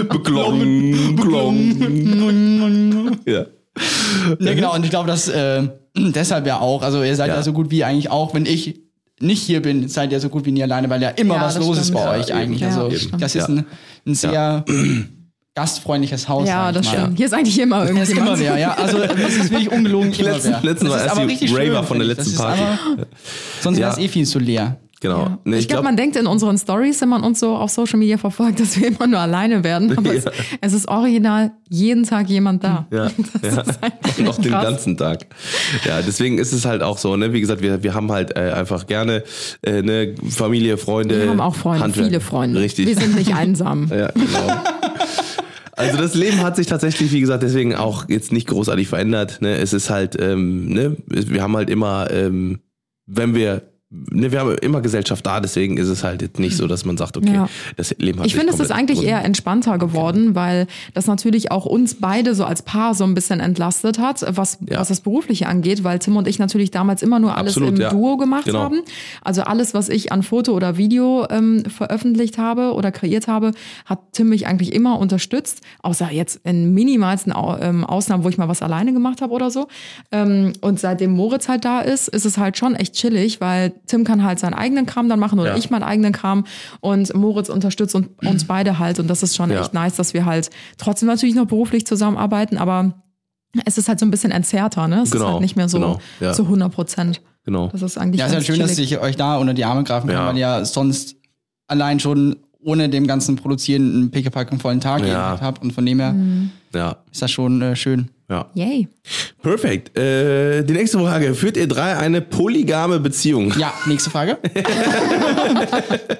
Beklommen, beklommen. Ja. Ja, genau, und ich glaube, dass äh, deshalb ja auch, also ihr seid ja. Ja. so gut wie eigentlich auch, wenn ich nicht hier bin, seid ihr so gut wie nie alleine, weil ja immer Ja, was das los ist stimmt. bei Ja, euch eben. eigentlich. Ja, also das das ist Ja. ein, ein sehr gastfreundliches Haus. Ja, das mal. stimmt. Hier ist eigentlich immer Es ist immer wer, ja. Also es ist wirklich (laughs) ungelogen immer Letzten- wer. letzten Das Mal ist erst aber die richtig Raver schön, von der letzten das Party. Ist aber, sonst wäre es Ja. eh viel zu leer. Genau. Nee, ich glaube, man denkt in unseren Stories, wenn man uns so auf Social Media verfolgt, (laughs) dass wir immer nur alleine werden. (laughs) Aber es, Ja. es ist original jeden Tag jemand da. Ja, (laughs) Das ja. noch den ganzen Tag. Ja, deswegen ist es halt auch so, ne? Wie gesagt, wir, wir haben halt äh, einfach gerne äh, ne Familie, Freunde. Wir haben auch Freunde, Handwerk. viele Freunde. Richtig. Wir sind nicht einsam. ja, genau. Also das Leben hat sich tatsächlich, wie gesagt, deswegen auch jetzt nicht großartig verändert. Ne? Es ist halt, ähm, ne, wir haben halt immer, ähm, wenn wir, ne, wir haben immer Gesellschaft da, deswegen ist es halt jetzt nicht so, dass man sagt, okay, Ja. das Leben hat Ich finde, es ist eigentlich eher entspannter geworden, weil das natürlich auch uns beide so als Paar so ein bisschen entlastet hat, was, Ja. was das Berufliche angeht, weil Tim und ich natürlich damals immer nur alles Absolut, im ja. Duo gemacht Genau. haben. Also alles, was ich an Foto oder Video ähm, veröffentlicht habe oder kreiert habe, hat Tim mich eigentlich immer unterstützt, außer jetzt in minimalsten Au ähm, Ausnahmen, wo ich mal was alleine gemacht habe oder so. Ähm, und seitdem Moritz halt da ist, ist es halt schon echt chillig, weil Tim kann halt seinen eigenen Kram dann machen oder Ja. ich meinen eigenen Kram und Moritz unterstützt und uns (clears throat) beide halt und das ist schon Ja. echt nice, dass wir halt trotzdem natürlich noch beruflich zusammenarbeiten, aber es ist halt so ein bisschen entzerrter, ne? Es ist Genau, halt nicht mehr so genau, ja. zu 100 Prozent. Genau. Das ist eigentlich Ja, es ist halt schön, dass chillig. ich euch da unter die Arme greifen kann, Ja. weil ja sonst allein schon ohne dem ganzen Produzieren einen Pickepack einen vollen Tag Ja. gehabt habt und von dem her Mhm. Ja. ist das schon äh, schön. Ja. Yay. Perfekt. Äh, die nächste Frage. Führt ihr drei eine polygame Beziehung? Ja, nächste Frage. (laughs)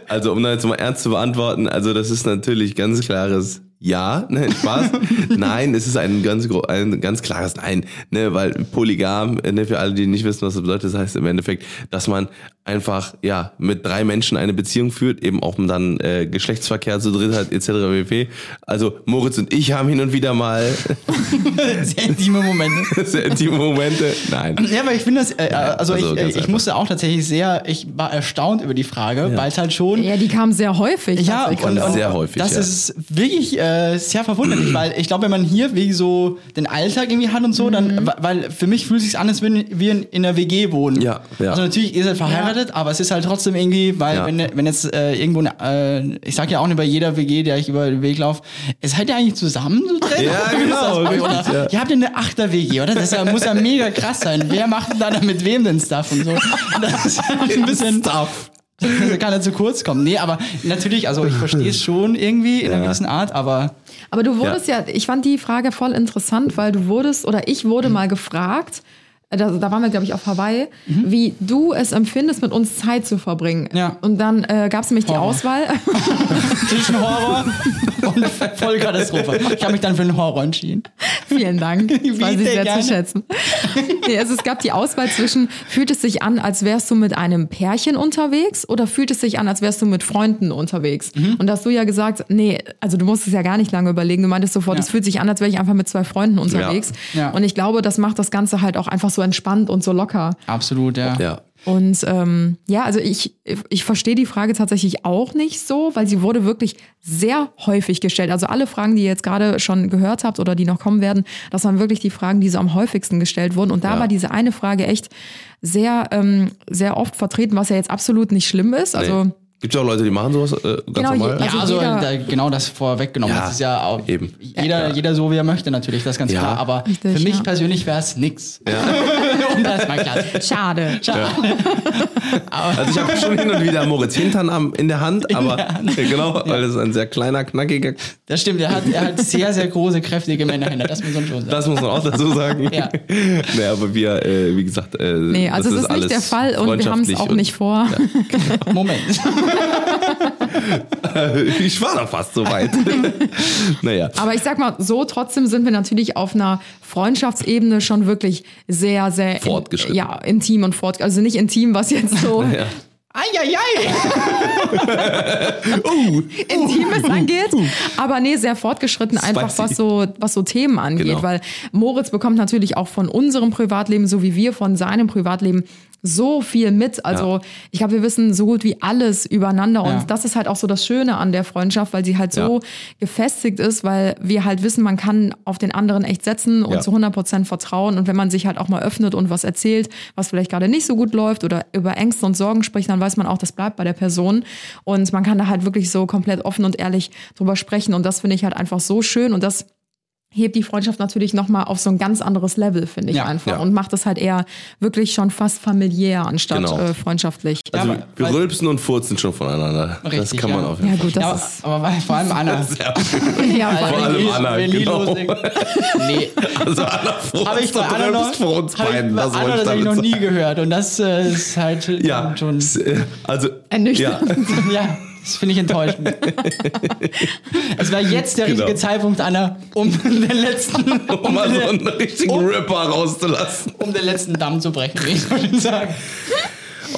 Also, um da jetzt mal ernst zu beantworten, also das ist natürlich ganz klares Ja, nein, Spaß. (laughs) nein, es ist ein ganz, gro- ein ganz klares Nein, ne, weil polygam, ne, für alle, die nicht wissen, was das bedeutet, das heißt im Endeffekt, dass man einfach, ja, mit drei Menschen eine Beziehung führt, eben auch dann äh, Geschlechtsverkehr zu dritt hat, etc. pp. Also, Moritz und ich haben hin und wieder mal (laughs) Sehr intime Momente. (laughs) sehr intime Momente. Nein. Ja, aber ich finde das, äh, also, also ich, äh, ich einfach. musste auch tatsächlich sehr, ich war erstaunt über die Frage, weil es halt schon. Ja, die kam sehr häufig. Ja, und, und sehr häufig, das ja. ist wirklich äh, sehr verwunderlich, (clears throat) weil ich glaube, wenn man hier wie so den Alltag irgendwie hat und so, Mhm. dann, weil für mich fühlt es sich an, als würden wir in, in einer WG wohnen. Ja, ja. Also natürlich, ihr seid verheiratet, aber es ist halt trotzdem irgendwie, weil Ja. wenn, wenn jetzt äh, irgendwo, eine, äh, ich sag ja auch nicht bei jeder WG, der ich über den Weg laufe, es seid ihr eigentlich zusammen so drin? Ja, (laughs) genau, Oder, ja. Ihr habt ja eine Achter-WG, oder? Das ist ja, muss ja mega krass sein. Wer macht denn da mit wem den Stuff und so? (laughs) Das ist halt ein bisschen Stuff. (laughs) kann er zu kurz kommen. Nee, aber natürlich, also ich verstehe es schon irgendwie in einer gewissen Art, aber Aber du wurdest ja. ich fand die Frage voll interessant, weil du wurdest, oder ich wurde mal gefragt, äh, da, da waren wir, glaube ich, auf Hawaii, wie du es empfindest, mit uns Zeit zu verbringen. Ja. Und dann äh, gab es nämlich die Horror. Auswahl. (laughs) zwischen Horror (laughs) und Vollkatastrophe. Ich habe mich dann für einen Horror entschieden. Vielen Dank. (laughs) Das weiß ich Bitte, sehr gerne. zu schätzen. Nee, also es gab die Auswahl zwischen, fühlt es sich an, als wärst du mit einem Pärchen unterwegs oder fühlt es sich an, als wärst du mit Freunden unterwegs? Mhm. Und da hast du ja gesagt, nee, also du musstest ja gar nicht lange überlegen. Du meintest sofort, Ja. es fühlt sich an, als wäre ich einfach mit zwei Freunden unterwegs. Ja. Und ich glaube, das macht das Ganze halt auch einfach so entspannt und so locker. Absolut, ja. Ja. Und ähm, ja, also ich, ich verstehe die Frage tatsächlich auch nicht so, weil sie wurde wirklich sehr häufig gestellt. Also alle Fragen, die ihr jetzt gerade schon gehört habt oder die noch kommen werden, das waren wirklich die Fragen, die so am häufigsten gestellt wurden. Und da Ja. war diese eine Frage echt sehr, ähm, sehr oft vertreten, was ja jetzt absolut nicht schlimm ist. Also nee. Gibt ja auch Leute, die machen sowas äh, ganz Genau, normal. je- Ja, Also also jeder- da, genau das vorweggenommen. Ja, das ist ja auch eben. Jeder, Ja. jeder so, wie er möchte, natürlich, das ist ganz Ja. klar. Aber Richtig, für mich ja. persönlich wäre es nix. (laughs) um das mal klar. schade. (laughs) Also ich habe schon hin und wieder Moritz Hintern am, in der Hand, aber (laughs) genau, weil es ist ein sehr kleiner, knackiger. Das stimmt, er hat, er hat sehr, sehr große, kräftige Männerhände. Das muss man schon sagen. Das muss man auch dazu sagen. Ja. Naja, aber wir, äh, wie gesagt, äh, Nee, also das es ist nicht alles der Fall und wir haben es auch und- nicht vor. Moment. (laughs) ich war da fast so weit. (laughs) naja. Aber ich sag mal, so trotzdem sind wir natürlich auf einer Freundschaftsebene schon wirklich sehr, sehr in- Fortgeschritten. ja, intim und fort. Also nicht intim, was jetzt so (laughs) Ja. Eieiei. Intimes angeht. Aber nee, sehr fortgeschritten, einfach was so, was so Themen angeht. Genau. Weil Moritz bekommt natürlich auch von unserem Privatleben, so wie wir von seinem Privatleben, so viel mit. Also Ja. ich glaube, wir wissen so gut wie alles übereinander. Und Ja. das ist halt auch so das Schöne an der Freundschaft, weil sie halt so Ja. gefestigt ist, weil wir halt wissen, man kann auf den anderen echt setzen und zu 100 Prozent vertrauen. Und wenn man sich halt auch mal öffnet und was erzählt, was vielleicht gerade nicht so gut läuft oder über Ängste und Sorgen spricht, dann weiß man auch, das bleibt bei der Person. Und man kann da halt wirklich so komplett offen und ehrlich drüber sprechen. Und das finde ich halt einfach so schön. Und das hebt die Freundschaft natürlich nochmal auf so ein ganz anderes Level, finde ich Ja, einfach. ja. Und macht es halt eher wirklich schon fast familiär anstatt Genau. äh, freundschaftlich. Also Ja, wir, aber- wir weil- rülpsen und furzen schon voneinander. das Richtig, kann man ja. auf jeden Ja Fall. gut, das Ja, ist aber, aber vor allem Anna. (laughs) (laughs) ja, Vor allem Anna, genau. loslegen. Nee. (laughs) Also Anna furzt Habe ich bei Anna noch, vor uns ich beiden. bei Das Anna wollte ich tatsächlich noch nie gehört. Und das äh, ist halt Ja, schon. äh, also Ernüchternd. Ja, Ja, das finde ich enttäuschend. (laughs) es wäre jetzt der richtige Genau. Zeitpunkt, Anna, um den letzten, (laughs) um um, mal so einen richtigen um- Ripper rauszulassen. um den letzten Damm zu brechen, wie ich würde sagen.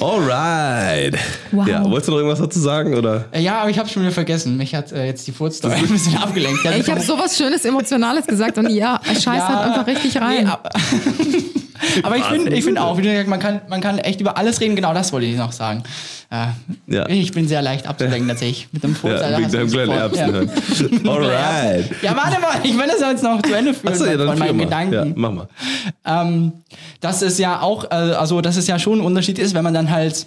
Alright. Wow. Ja, wolltest du noch irgendwas dazu sagen? Oder? Äh, Ja, aber ich habe schon wieder vergessen. Mich hat äh, jetzt die Furzstory ein bisschen abgelenkt. Ich habe sowas Schönes, Emotionales gesagt und (laughs) ja, scheiß Ja, halt einfach richtig rein. Nee, (laughs) aber ich finde ich find auch, wie du gesagt, man kann, man kann echt über alles reden. Genau das wollte ich noch sagen. Äh, Ja. Ich bin sehr leicht abzulenken (laughs) tatsächlich mit dem Furz. Ja, wegen deinem kleinen Erbsen. (laughs) Alright. Ja, warte mal, ich will das jetzt noch zu Ende führen Achso, ja, dann von meinen mal. Gedanken. Ja, mach mal. ähm, dass es ja auch, äh, also dass es ja schon ein Unterschied ist, wenn man dann halt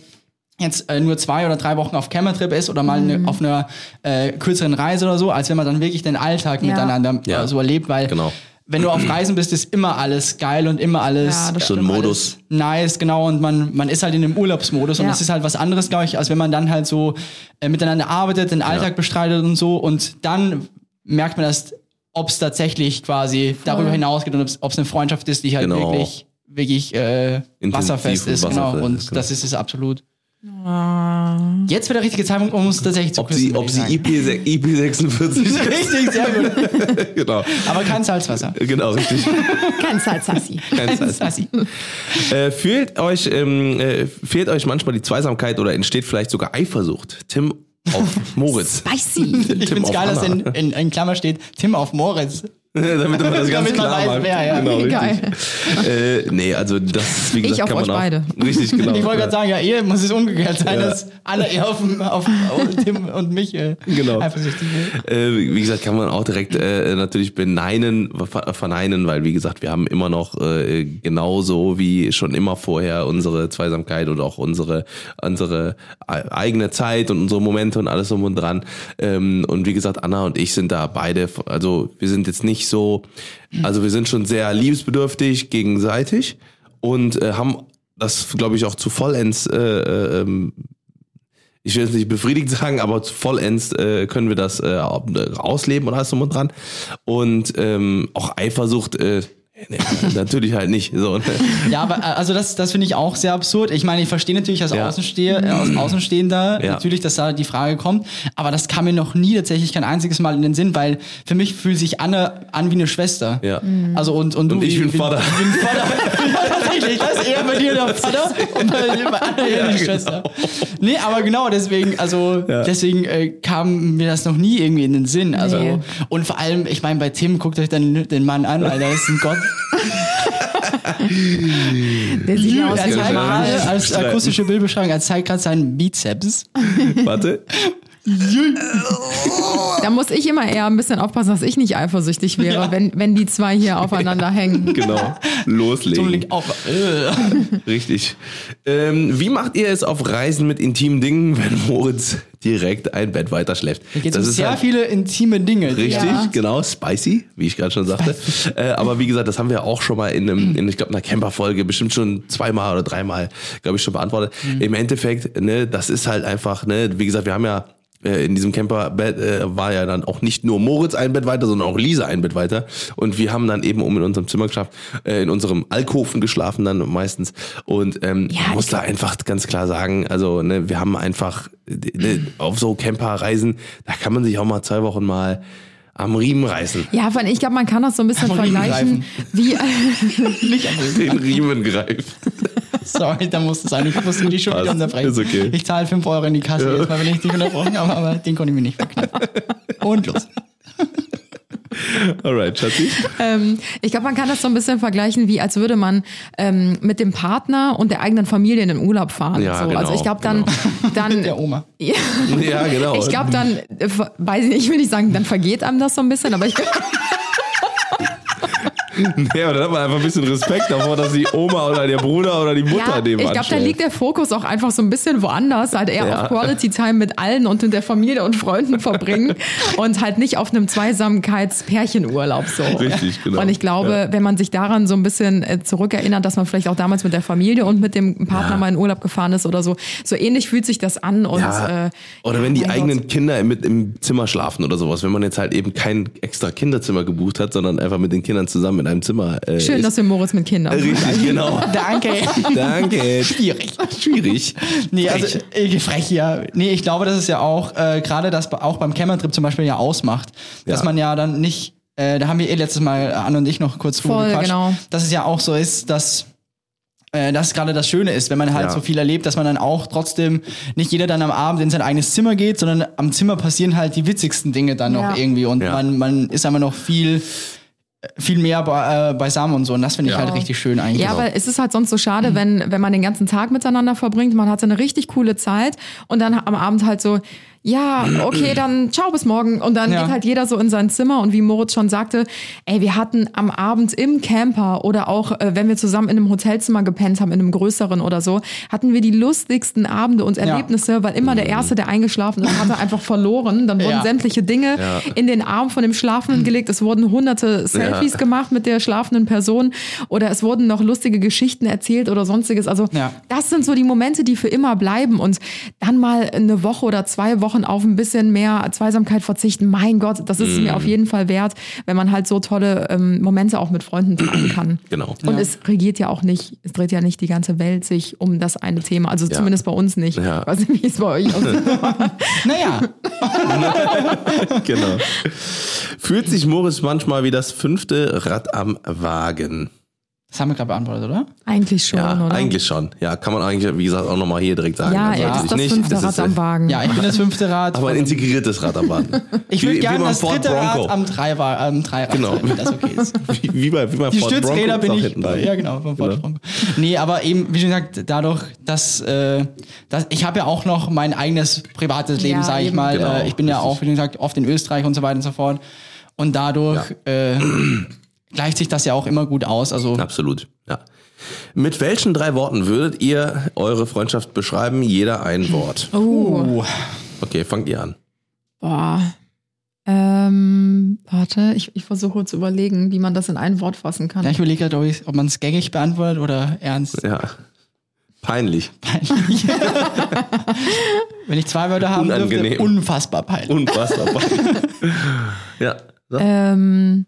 jetzt äh, nur zwei oder drei Wochen auf Campertrip ist oder mal ne, auf einer äh, kürzeren Reise oder so, als wenn man dann wirklich den Alltag Ja. miteinander Ja. äh, so erlebt, weil Genau. Wenn du auf (clears throat) Reisen bist, ist immer alles geil und immer alles Ja, das So ein Modus. alles nice, genau, und man, man ist halt in dem Urlaubsmodus und Ja. das ist halt was anderes, glaube ich, als wenn man dann halt so äh, miteinander arbeitet, den Alltag bestreitet und so und dann merkt man erst ob es tatsächlich quasi darüber hinausgeht und ob es eine Freundschaft ist, die halt Genau. wirklich, wirklich äh, wasserfest und ist. genau. wasserfest Und ist, genau. das ist es absolut. Jetzt wäre der richtige Zeitpunkt, um es tatsächlich zu Ob sie, ob sie. IP, IP46 (laughs) Richtig, sehr gut. (laughs) genau. Aber kein Salzwasser. Genau, richtig. (laughs) Kein Salzassi. Kein Salz. Sassi. Äh, fehlt, euch, ähm, äh, fehlt euch manchmal die Zweisamkeit oder entsteht vielleicht sogar Eifersucht? Tim auf Moritz. Spicy. Ich Tim finde es geil, dass Anna. in, in, in Klammer steht, Tim auf Moritz. (laughs) Damit man das (laughs) ganz man klar weiß, macht. wer, ja. Genau. Geil. Äh, nee, also das, wie gesagt, Ich auf kann man euch auch, beide. Richtig, genau. Ich wollte gerade sagen, ja, eher muss es umgekehrt sein, Ja. dass alle eher auf, auf, auf Tim und mich äh, Genau. eifersüchtig sind. Äh, wie gesagt, kann man auch direkt äh, natürlich beneinen, ver verneinen, weil wie gesagt, wir haben immer noch äh, genauso wie schon immer vorher unsere Zweisamkeit und auch unsere unsere e- eigene Zeit und unsere Momente und alles um und dran. Ähm, und wie gesagt, Anna und ich sind da beide, also wir sind jetzt nicht so, also wir sind schon sehr liebesbedürftig gegenseitig und äh, haben das, glaube ich, auch zu vollends äh, äh, ähm, ich will jetzt nicht befriedigt (laughs) sagen, aber zu vollends äh, können wir das äh, ausleben und alles drum und dran. Und ähm, auch Eifersucht, äh, nee, (laughs) natürlich halt nicht. So, ne? (laughs) Ja, aber äh, also das, das finde ich auch sehr absurd. Ich meine, ich verstehe natürlich als Ja. Außensteher, äh, als Außenstehender Ja. natürlich, dass da die Frage kommt, aber das kam mir noch nie tatsächlich kein einziges Mal in den Sinn, weil für mich fühlt sich Anne an wie eine Schwester. Ja. Also und, und, du Und ich wie, bin Vater. Ich bin Vater. (laughs) ja, tatsächlich, das ist eher bei dir der Vater und bei, bei Anne eher die genau. Schwester. Nee, aber genau deswegen, also deswegen äh, kam mir das noch nie irgendwie in den Sinn. Also Nee. und vor allem, ich meine, bei Tim guckt euch dann den Mann an, Alter, das ist ein Gott. Der sieht ja aus Er wie als akustische Bildbeschreibung, er zeigt gerade seinen Bizeps. Warte. Da muss ich immer eher ein bisschen aufpassen, dass ich nicht eifersüchtig wäre, wenn, wenn die zwei hier aufeinander hängen. (laughs) Genau. Loslegen. Äh. Richtig. Ähm, wie macht ihr es auf Reisen mit intimen Dingen, wenn Moritz direkt ein Bett weiter schläft? Das um ist sehr halt- viele intime Dinge. Richtig, Ja. genau, spicy, wie ich gerade schon sagte. Äh, aber wie gesagt, das haben wir auch schon mal in, einem, in ich glaube, einer Camper-Folge bestimmt schon zweimal oder dreimal, glaube ich, schon beantwortet. Im Endeffekt, ne, das ist halt einfach, ne, wie gesagt, wir haben ja äh, in diesem Camperbett äh, war ja dann auch nicht nur Moritz ein Bett weiter, sondern auch Lisa ein Bett weiter. Und wir haben dann eben um in unserem Zimmer geschlafen, äh, in unserem Alkoven geschlafen dann meistens. Und ähm, Ja, muss da einfach ganz klar sagen, also ne, wir haben einfach ne, auf so Camperreisen, da kann man sich auch mal zwei Wochen mal am Riemen reißen. Ja, allem, ich glaube, man kann das so ein bisschen Am Riemen vergleichen, wie, (laughs) Nicht am Rücken. Den Riemen greifen. Sorry, da muss es sein. Ich musste die schon wieder Passt, unterbrechen. ist okay. Ich zahle 5 Euro in die Kasse jetzt mal, wenn ich dich unterbrochen habe, aber den konnte ich mir nicht verkneifen. Und los. (laughs) Alright, Schatzi. ähm, ich glaube, man kann das so ein bisschen vergleichen, wie als würde man ähm, mit dem Partner und der eigenen Familie in den Urlaub fahren. Ja, so. genau, also ich glaube dann, (laughs) dann Der Oma. ja, Ja, genau. ich glaube dann, äh, weiß ich nicht, ich will nicht sagen, dann vergeht einem das so ein bisschen, aber ich (laughs) Nee, aber dann hat man einfach ein bisschen Respekt davor, dass die Oma oder der Bruder oder die Mutter Ja, nebenan ich glaube, da liegt der Fokus auch einfach so ein bisschen woanders, halt eher Ja. auf Quality Time mit allen und mit der Familie und Freunden verbringen (laughs) und halt nicht auf einem Zweisamkeits-Pärchenurlaub so. Richtig, genau. Und ich glaube, Ja. wenn man sich daran so ein bisschen äh, zurückerinnert, dass man vielleicht auch damals mit der Familie und mit dem Partner Ja. mal in Urlaub gefahren ist oder so, so ähnlich fühlt sich das an und äh, oder wenn die mein eigenen Gott. Kinder mit im Zimmer schlafen oder sowas, wenn man jetzt halt eben kein extra Kinderzimmer gebucht hat, sondern einfach mit den Kindern zusammen in einem Zimmer äh, Schön, ist. dass wir Moritz mit Kindern Richtig, genau. (laughs) Danke. Danke. Schwierig. Schwierig. Nee, also Frech. äh, frech, ja. Nee, ich glaube, das ist ja auch äh, gerade das auch beim Campertrip zum Beispiel ja ausmacht, dass Ja. man ja dann nicht, äh, da haben wir eh letztes Mal Anne und ich noch kurz drüber Voll, gequatscht, genau. dass es ja auch so ist, dass äh, das gerade das Schöne ist, wenn man halt Ja. so viel erlebt, dass man dann auch trotzdem nicht jeder dann am Abend in sein eigenes Zimmer geht, sondern am Zimmer passieren halt die witzigsten Dinge dann Ja. noch irgendwie und Ja. man, man ist einfach noch viel viel mehr be äh, beisammen und so und das finde ich Ja. halt richtig schön eigentlich. Ja, aber es ist halt sonst so schade, wenn, wenn man den ganzen Tag miteinander verbringt, man hat so eine richtig coole Zeit und dann am Abend halt so, ja, okay, dann ciao bis morgen. Und dann Ja. geht halt jeder so in sein Zimmer und wie Moritz schon sagte, ey, wir hatten am Abend im Camper oder auch, äh, wenn wir zusammen in einem Hotelzimmer gepennt haben, in einem größeren oder so, hatten wir die lustigsten Abende und Erlebnisse, weil immer der Erste, der eingeschlafen ist, hatte einfach verloren. Dann wurden Ja. sämtliche Dinge Ja. in den Arm von dem Schlafenden gelegt. Es wurden hunderte Selfies Ja. gemacht mit der schlafenden Person oder es wurden noch lustige Geschichten erzählt oder sonstiges. Also Ja. das sind so die Momente, die für immer bleiben und dann mal eine Woche oder zwei Wochen Wochen auf ein bisschen mehr Zweisamkeit verzichten. Mein Gott, das ist es mir auf jeden Fall wert, wenn man halt so tolle ähm, Momente auch mit Freunden teilen (clears throat) kann. Genau. Und es regiert ja auch nicht, es dreht ja nicht die ganze Welt sich um das eine Thema. Also zumindest bei uns nicht. Ja. Ich weiß nicht, wie es bei euch aussieht. (laughs) Naja, (laughs) genau. Fühlt sich Moritz manchmal wie das fünfte Rad am Wagen? Das haben wir gerade beantwortet, oder? Eigentlich schon, Ja, oder? eigentlich schon. Ja, kann man eigentlich, wie gesagt, auch nochmal hier direkt sagen. Ja, Also er natürlich ist das nicht. fünfte Das Rad ist, am äh, Wagen. Ja, ich bin das fünfte Rad. Aber ein integriertes Rad am Wagen. (laughs) ich würde gerne beim das Ford dritte Bronco. Rad am Dreirad, am Dreirad Genau. wenn das okay ist. (laughs) Wie, wie bei, wie bei Die Ford Stützräder Bronco bin ich. Ja, genau, vom Ford Genau. Bronco. Nee, aber eben, wie schon gesagt, dadurch, dass, äh, dass ich habe ja auch noch mein eigenes privates Leben, Ja, sage ich mal. Genau, äh, ich bin ja auch, wie schon gesagt, oft in Österreich und so weiter und so fort. Und dadurch äh, gleicht sich das ja auch immer gut aus. Also Absolut, ja. Mit welchen drei Worten würdet ihr eure Freundschaft beschreiben? Jeder ein Wort. Oh, uh, Okay, fangt ihr an. boah. Ähm, warte, ich, ich versuche zu überlegen, wie man das in ein Wort fassen kann. ja, ich überlege gerade, ob, man es gängig beantwortet oder ernst. Ja. Peinlich. Peinlich. (laughs) Wenn ich zwei Wörter haben dürfte, Unangenehm. unfassbar peinlich. Unfassbar. (laughs) ja. So. Ähm,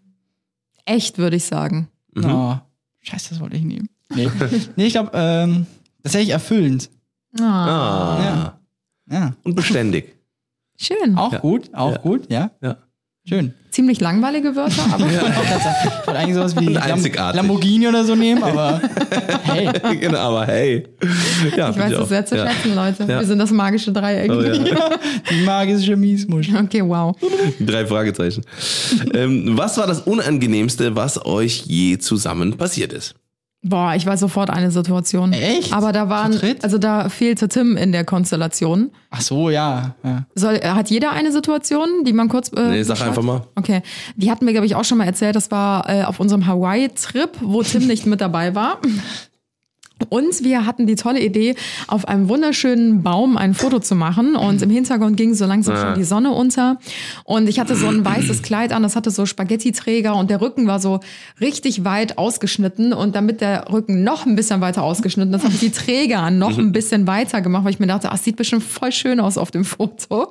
echt, würde ich sagen. Oh, scheiße, das wollte ich nehmen. Nee, (laughs) nee ich glaube, ähm, tatsächlich erfüllend. Ah, Ah. Ja. Ja. Und beständig. Schön. Auch Ja. gut, auch Ja. gut, ja. Ja. Schön. Ziemlich langweilige Wörter, aber (laughs) Ich wollte eigentlich sowas wie Lam. Lamborghini oder so nehmen, aber (laughs) hey, genau, aber hey. Ja, ich weiß es sehr zu ja. schätzen, Leute. Ja. Wir sind das magische Dreieck. Oh, ja. (laughs) die magische Miesmuschel. Okay, wow. Drei Fragezeichen. ähm, was war das Unangenehmste, was euch je zusammen passiert ist? Boah, ich weiß sofort eine Situation. Echt? Aber da waren, also da fehlte Tim in der Konstellation. Ach so, ja. ja. Soll, hat jeder eine Situation, die man kurz. Äh, Nee, sag beschreibt? einfach mal. Okay. Die hatten wir, glaube ich, auch schon mal erzählt. Das war äh, auf unserem Hawaii-Trip, wo Tim nicht mit dabei war. Und wir hatten die tolle Idee, auf einem wunderschönen Baum ein Foto zu machen. Und im Hintergrund ging so langsam schon die Sonne unter. Und ich hatte so ein weißes Kleid an, das hatte so Spaghetti-Träger und der Rücken war so richtig weit ausgeschnitten. Und damit der Rücken noch ein bisschen weiter ausgeschnitten ist, habe ich die Träger noch ein bisschen weiter gemacht, weil ich mir dachte, ach, sieht bestimmt voll schön aus auf dem Foto.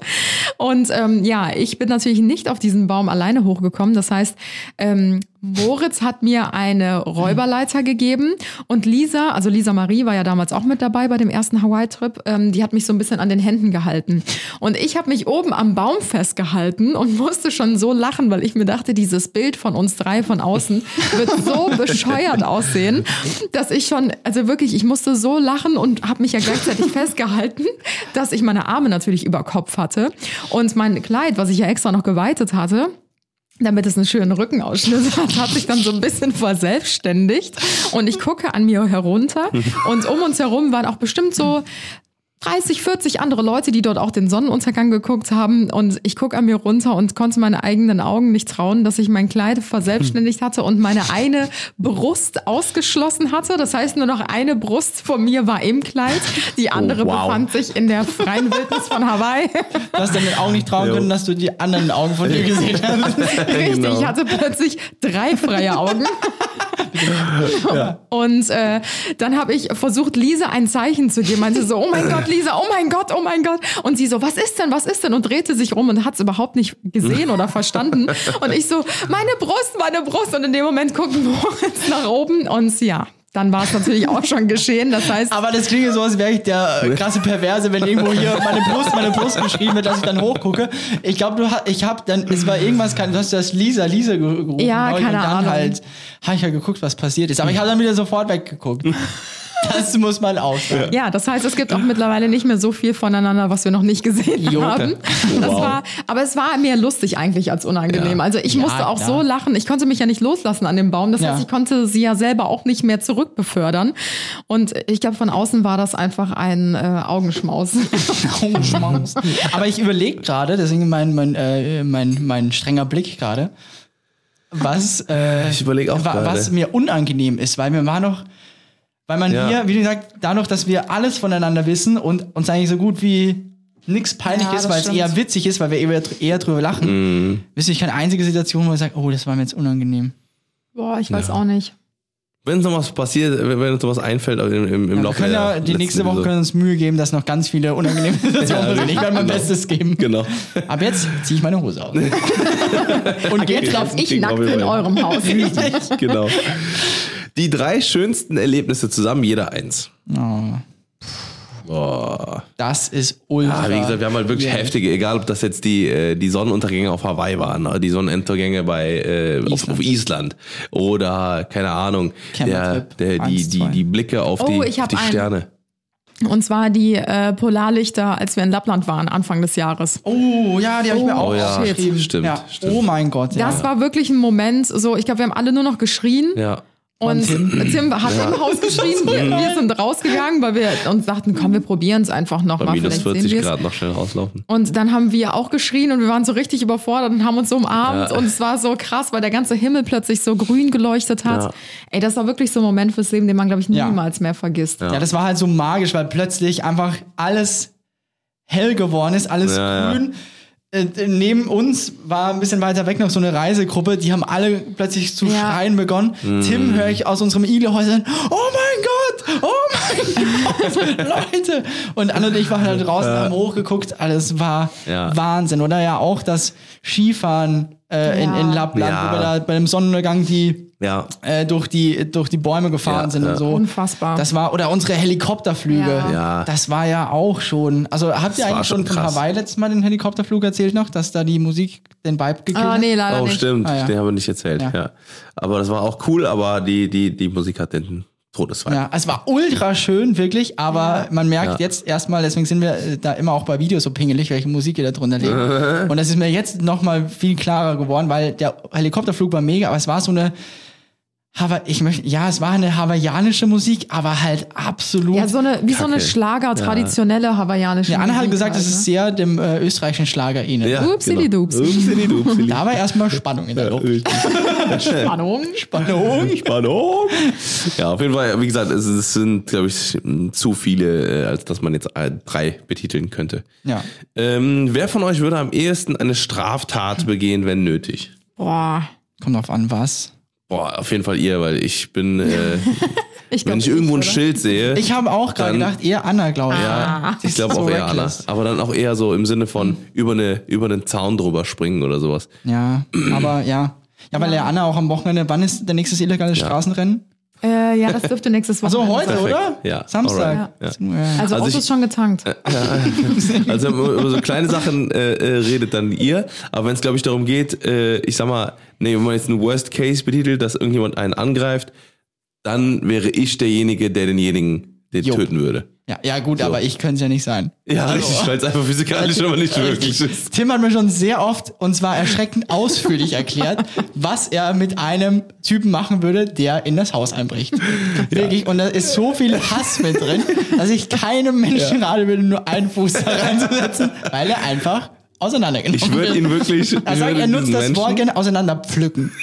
Und ähm, ja, ich bin natürlich nicht auf diesen Baum alleine hochgekommen. Das heißt, ähm, Moritz hat mir eine Räuberleiter gegeben und Lisa, also Lisa Marie war ja damals auch mit dabei bei dem ersten Hawaii-Trip, ähm, die hat mich so ein bisschen an den Händen gehalten. Und ich habe mich oben am Baum festgehalten und musste schon so lachen, weil ich mir dachte, dieses Bild von uns drei von außen wird so (laughs) bescheuert aussehen, dass ich schon, also wirklich, ich musste so lachen und habe mich ja gleichzeitig festgehalten, dass ich meine Arme natürlich über Kopf hatte und mein Kleid, was ich ja extra noch geweitet hatte, damit es einen schönen Rückenausschnitt (laughs) hat, hat sich dann so ein bisschen verselbstständigt. Und ich gucke an mir herunter (laughs) und um uns herum waren auch bestimmt so 30, 40 andere Leute, die dort auch den Sonnenuntergang geguckt haben. Und ich gucke an mir runter und konnte meine eigenen Augen nicht trauen, dass ich mein Kleid verselbstständigt hatte und meine eine Brust ausgeschlossen hatte. Das heißt, nur noch eine Brust von mir war im Kleid. Die andere wow. befand sich in der freien Wildnis von Hawaii. Du hast deinen Augen nicht trauen können, dass du die anderen Augen von dir gesehen hast. (laughs) Richtig, Genau. ich hatte plötzlich drei freie Augen. Und äh, dann habe ich versucht, Lisa ein Zeichen zu geben. Meinte so, oh mein Gott, Lisa, oh mein Gott, oh mein Gott. Und sie so, was ist denn, was ist denn? Und drehte sich rum und hat es überhaupt nicht gesehen oder verstanden. Und ich so, meine Brust, meine Brust. Und in dem Moment gucken Moritz nach oben und ja. Dann war es natürlich auch schon geschehen. Das heißt, Aber das klingt so, als wäre ich der äh, krasse Perverse, wenn irgendwo hier meine Brust, meine Brust geschrieben wird, dass ich dann hochgucke. Ich glaube, du hast, ich habe dann, es war irgendwas, du hast das Lisa, Lisa ge- gerufen. Ja, keine und dann Ahnung. halt, habe ich ja geguckt, was passiert ist. Aber ich habe dann wieder sofort weggeguckt. Das muss man auch sagen. Ja, das heißt, es gibt auch mittlerweile nicht mehr so viel voneinander, was wir noch nicht gesehen Jo. haben. Das Wow. war, aber es war mehr lustig eigentlich als unangenehm. Ja. Also ich Ja, musste auch klar. so lachen. Ich konnte mich ja nicht loslassen an dem Baum. Das Ja. heißt, ich konnte sie ja selber auch nicht mehr zurückbefördern. Und ich glaube, von außen war das einfach ein äh, Augenschmaus. (laughs) Augenschmaus. Aber ich überlege gerade, deswegen mein, mein, äh, mein, mein strenger Blick gerade, was, äh, Ich überleg auch wa- gerade. was mir unangenehm ist, weil mir war noch, weil man Ja. hier, wie gesagt, dadurch, dass wir alles voneinander wissen und uns eigentlich so gut wie nichts peinlich Ja, ist, weil es eher witzig ist, weil wir eher, eher drüber lachen, wüsste ich keine einzige Situation, wo ich sage, oh, das war mir jetzt unangenehm. Boah, ich weiß Ja. auch nicht. Wenn noch was passiert, wenn uns noch was einfällt im, im, im Wir Laufe können ja, die nächste Woche Episode. können wir uns Mühe geben, dass noch ganz viele unangenehme (laughs) (laughs) Situationen sind. Ich werde mein Bestes geben. Genau. Ab jetzt ziehe ich meine Hose aus. (laughs) Und Jetzt drauf. ich nackt in eurem Haus. genau. Die drei schönsten Erlebnisse zusammen, jeder eins. Oh, Boah. das ist ultra. Ah, wie gesagt, wir haben halt wirklich Ja. heftige, egal ob das jetzt die, äh, die Sonnenuntergänge auf Hawaii waren, oder die Sonnenuntergänge bei äh, auf, Island. auf Island oder keine Ahnung, der, der, die, die, die Blicke auf Oh, die, ich auf die einen. Sterne. Und zwar die äh, Polarlichter, als wir in Lappland waren, Anfang des Jahres. Oh, ja, die habe ich mir Oh, auch ja, aufgeschrieben. stimmt, ja. stimmt. Oh mein Gott, ja. Das war wirklich ein Moment, so, ich glaube, wir haben alle nur noch geschrien. Ja. Und Tim? Tim, hat im Haus geschrien. Wir, wir sind rausgegangen, weil wir uns dachten, komm, wir probieren es einfach Bei nochmal. minus Vielleicht sehen 40 wir es. Grad noch schnell rauslaufen. Und dann haben wir auch geschrien und wir waren so richtig überfordert und haben uns so umarmt Ja. und es war so krass, weil der ganze Himmel plötzlich so grün geleuchtet hat. Ja. Ey, das war wirklich so ein Moment fürs Leben, den man, glaube ich, Ja. niemals mehr vergisst. Ja, das war halt so magisch, weil plötzlich einfach alles hell geworden ist, alles Ja, ja. grün. Äh, neben uns war ein bisschen weiter weg noch so eine Reisegruppe, die haben alle plötzlich zu Ja. schreien begonnen. Mhm. Tim höre ich aus unserem Iglehäuschen, oh mein Gott, oh mein Gott, (laughs) Leute. Und Anne und ich waren halt draußen, haben hochgeguckt, alles war Ja. Wahnsinn. Oder ja auch das Skifahren äh, in, Ja. in Lappland, Ja. wo wir da bei dem Sonnenuntergang die Ja. äh, durch, die, durch die Bäume gefahren Ja, sind ja. und so. Unfassbar. Das war, oder unsere Helikopterflüge. Ja. Ja. Das war ja auch schon. Also habt ihr eigentlich schon von. Hawaii letztes Mal den Helikopterflug erzählt noch, dass da die Musik den Vibe gekillt Ah, hat? nee, leider Oh, nicht. stimmt. Ah, ja. Den haben wir nicht erzählt. Ja. Ja. Aber das war auch cool, aber die, die, die Musik hat den Todesfall. Ja, es war ultra schön, wirklich, aber man merkt Ja. jetzt erstmal, deswegen sind wir äh, da immer auch bei Videos so pingelig, welche Musik ihr da drunter legt. (laughs) Und das ist mir jetzt nochmal viel klarer geworden, weil der Helikopterflug war mega, aber es war so eine, Hawa ich möchte, ja, es war eine hawaiianische Musik, aber halt absolut. Ja, so eine, wie so eine Kacke. Schlager, traditionelle hawaiianische Ja, Anna hat Musik gesagt, halt, es ist sehr dem äh, österreichischen Schlager ähnelt. Ja, Upsili genau. dupsi. Upsili dupsili. Da war erstmal Spannung in der Luft. ne? (laughs) Spannung. Spannung. Spannung. Ja, auf jeden Fall, wie gesagt, es, es sind, glaube ich, zu viele, äh, als dass man jetzt äh, drei betiteln könnte. Ja. Ähm, wer von euch würde am ehesten eine Straftat begehen, wenn nötig? Boah. Kommt drauf an, was. Boah, auf jeden Fall ihr, weil ich bin, äh, (laughs) Ich glaub, wenn ich irgendwo ein oder? Schild sehe, Ich habe auch gerade gedacht, eher Anna, glaube ich. ja, ich glaube (laughs) so auch eher Anna. reckless. Aber dann auch eher so im Sinne von über eine über einen Zaun drüber springen oder sowas. Ja, aber ja. Ja, weil ja Anna auch am Wochenende, wann ist der nächste illegale Straßenrennen? Äh, ja, das dürfte nächstes Also Wochenende heute, Perfekt. oder? Ja, Samstag. alright. Ja. Also, Also Auto ich- ist schon getankt. (laughs) Also wenn man über so kleine Sachen äh, äh, redet dann ihr, aber wenn es glaube ich darum geht, äh, ich sag mal, nee, wenn man jetzt einen Worst Case betitelt, dass irgendjemand einen angreift, dann wäre ich derjenige, der denjenigen den Jo. töten würde. Ja, ja, gut, aber ich könnte es ja nicht sein. Ja, richtig, weil es einfach (laughs) physikalisch aber nicht möglich ist. Tim hat mir schon sehr oft und zwar erschreckend (laughs) ausführlich erklärt, was er mit einem Typen machen würde, der in das Haus einbricht. (laughs) Wirklich. Und da ist so viel Hass mit drin, dass ich keinem Menschen raten würde, nur einen Fuß da reinzusetzen, weil er einfach auseinandergenommen Ich würde wird. ihn wirklich. (laughs) Er sagt, würde er nutzt das Wort Menschen- gerne auseinanderpflücken. (laughs)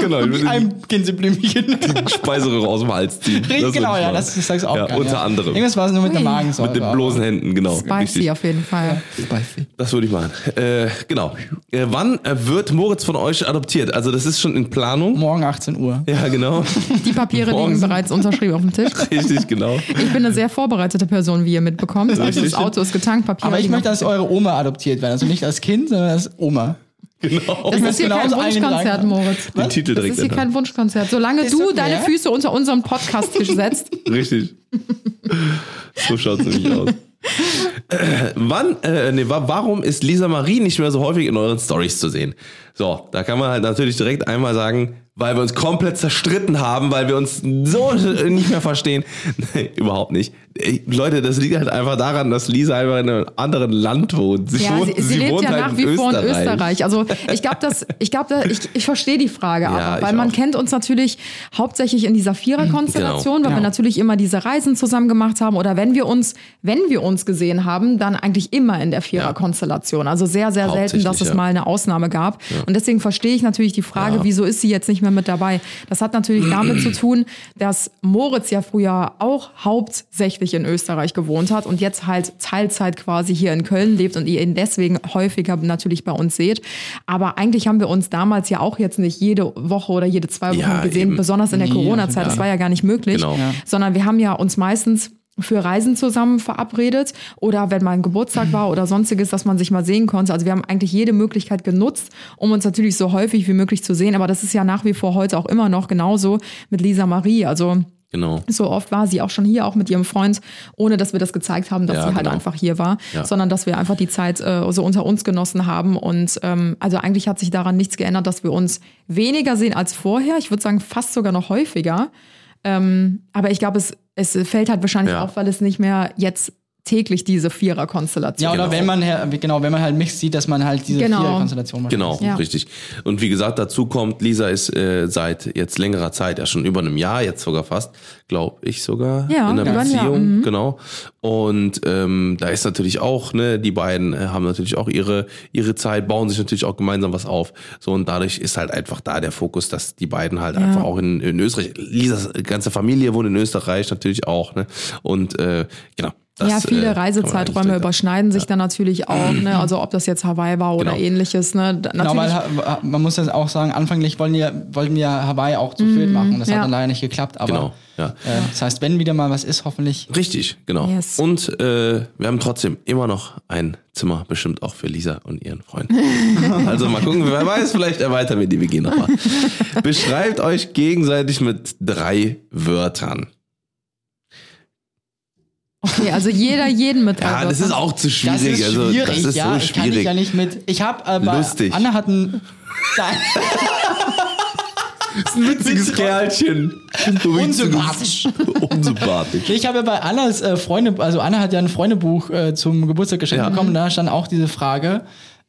Genau, ich würde ein Gänseblümchen. den Speiseröhre aus dem Hals ziehen. Das Richtig, genau, ja, das, sagst du auch Ja, gerne, unter ja. anderem. Irgendwas war es nur mit der. Magensäure. Mit den bloßen Händen, genau. Spicy Richtig. auf jeden Fall. Spicy. Das würde ich machen. Äh, genau. Äh, wann äh, wird Moritz von euch adoptiert? Also das ist schon in Planung. Morgen 18 Uhr. Ja, genau. Die Papiere liegen Morgens. bereits unterschrieben auf dem Tisch. (laughs) Richtig, genau. Ich bin eine sehr vorbereitete Person, wie ihr mitbekommt. Also das. Auto ist getankt, Papiere Aber ich liegen möchte, dass eure Oma adoptiert werden. Also nicht als Kind, sondern als Oma. Genau. Das ist hier kein Wunschkonzert. Moritz. Den Titel Das ist hier ändern. kein Wunschkonzert. Solange Ist du okay. deine Füße unter unseren Podcast-Tisch setzt. (laughs) Richtig. So schaut es nämlich aus. Äh, wann, äh, nee, wa warum ist Lisa Marie nicht mehr so häufig in euren Stories zu sehen? So, da kann man halt natürlich direkt einmal sagen, weil wir uns komplett zerstritten haben, weil wir uns so nicht mehr verstehen. (laughs) Nee, überhaupt nicht. Leute, das liegt halt einfach daran, dass Lisa einfach in einem anderen Land wohnt. Sie, Ja, wohnt, sie, sie lebt wohnt ja halt nach wie vor in Österreich. Also ich glaube, dass ich glaube, da- ich, ich verstehe die Frage, Ja, aber weil man auch. kennt uns natürlich hauptsächlich in dieser Vierer-Konstellation, Genau. weil wir Ja. natürlich immer diese Reisen zusammen gemacht haben oder wenn wir uns, wenn wir uns gesehen haben, dann eigentlich immer in der Vierer-Konstellation. Also sehr, sehr selten, dass es mal eine Ausnahme gab. Und deswegen verstehe ich natürlich die Frage, wieso ist sie jetzt nicht mehr mit dabei. Das hat natürlich damit zu tun, dass Moritz ja früher auch hauptsächlich in Österreich gewohnt hat und jetzt halt Teilzeit quasi hier in Köln lebt und ihr ihn deswegen häufiger natürlich bei uns seht. Aber eigentlich haben wir uns damals ja auch jetzt nicht jede Woche oder jede zwei Wochen Ja, gesehen, eben. besonders in der Corona-Zeit. Das war ja gar nicht möglich. Genau. Ja. Sondern wir haben ja uns meistens für Reisen zusammen verabredet oder wenn mal ein Geburtstag war oder sonstiges, dass man sich mal sehen konnte. Also wir haben eigentlich jede Möglichkeit genutzt, um uns natürlich so häufig wie möglich zu sehen. Aber das ist ja nach wie vor heute auch immer noch genauso mit Lisa Marie. Also Genau. so oft war sie auch schon hier, auch mit ihrem Freund, ohne dass wir das gezeigt haben, dass Ja, sie halt genau. einfach hier war, Ja. sondern dass wir einfach die Zeit äh, so unter uns genossen haben. Und ähm, also eigentlich hat sich daran nichts geändert, dass wir uns weniger sehen als vorher. Ich würde sagen, fast sogar noch häufiger. Ähm, aber ich glaube, es, es fällt halt wahrscheinlich Ja. auf, weil es nicht mehr jetzt täglich diese Vierer-Konstellation Ja, oder Genau. wenn man her- genau, wenn man halt mich sieht, dass man halt diese Genau. vier Konstellation macht. Genau, Ja. richtig. Und wie gesagt, dazu kommt, Lisa ist äh, seit jetzt längerer Zeit, ja schon über einem Jahr, jetzt sogar fast, glaube ich sogar, Ja, in einer Jahr, Beziehung, mhm. genau. Und ähm, da ist natürlich auch, ne, die beiden äh, haben natürlich auch ihre ihre Zeit, bauen sich natürlich auch gemeinsam was auf. So und dadurch ist halt einfach da der Fokus, dass die beiden halt einfach auch in, in Österreich, Lisas ganze Familie wohnt in Österreich natürlich auch, ne. Und äh, genau. Das, ja, äh, viele man Reisezeiträume überschneiden sich dann natürlich auch, ne? Also ob das jetzt Hawaii war oder Genau. ähnliches, ne? Da- Genau, weil man muss das auch sagen, anfänglich wollten wir, wollten wir Hawaii auch zu viert machen. Das ja. hat dann leider nicht geklappt, aber Genau, ja. äh, das heißt, wenn wieder mal was ist, hoffentlich. Richtig, genau. Yes. Und äh, wir haben trotzdem immer noch ein Zimmer, bestimmt auch für Lisa und ihren Freund. (laughs) also mal gucken, wer weiß, vielleicht erweitern wir die WG nochmal. (laughs) Beschreibt euch gegenseitig mit drei Wörtern. Okay, also jeder jeden mit drei Ja, das ist auch zu Das schwierig. ist also, schwierig, das ist ja. so ich kann ich schwierig. ja nicht mit. Ich habe aber Lustig. Anna hat ein. Nein. ein witziges Kerlchen. Unsympathisch. Unsympathisch. Ich habe ja bei Annas äh, Freunde, also Anna hat ja ein Freundebuch äh, zum Geburtstag geschenkt Ja. bekommen. Da stand auch diese Frage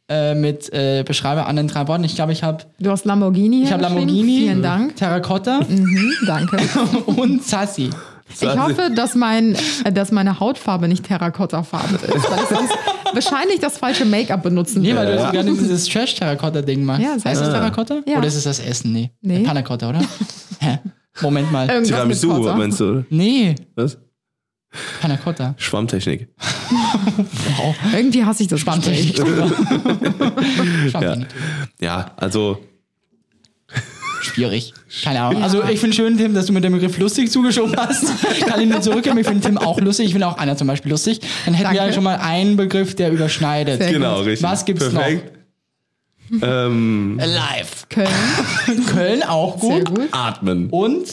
äh, mit äh, Beschreibe Anna in drei Worten. Ich glaube, ich habe Du hast Lamborghini. ich habe. Lamborghini, Vielen Dank. Terrakotta Mhm, danke. (laughs) und Sassi. Ich hoffe, dass, mein, äh, dass meine Hautfarbe nicht Terrakotta-Farbe ist, weil ich sonst (laughs) wahrscheinlich das falsche Make-up benutzen Nee, weil du so gerne (laughs) dieses Trash-Terrakotta-Ding machst. Ja, heißt das gut. Terrakotta? Ja. Oder ist es das Essen? Nee. Nee. Panna Cotta, oder? (laughs) Hä? Moment mal. Irgendwas Tiramisu, meinst du? Nee, Was? Panna Cotta. Schwammtechnik. Irgendwie hasse ich das Schwammtechnik. Schwammtechnik. Ja, also Schwierig. Keine Ahnung. Also ich finde schön, Tim, dass du mit dem Begriff lustig zugeschoben hast. (laughs) Kann ich nur zurückgeben. Ich finde Tim auch lustig. Ich finde auch Anna zum Beispiel lustig. Dann hätten wir Danke. ja schon mal einen Begriff, der überschneidet. Sehr genau, gut. richtig. Was gibt's Perfekt. Ähm, Live. Köln, (laughs) Köln auch sehr gut. gut. atmen. Und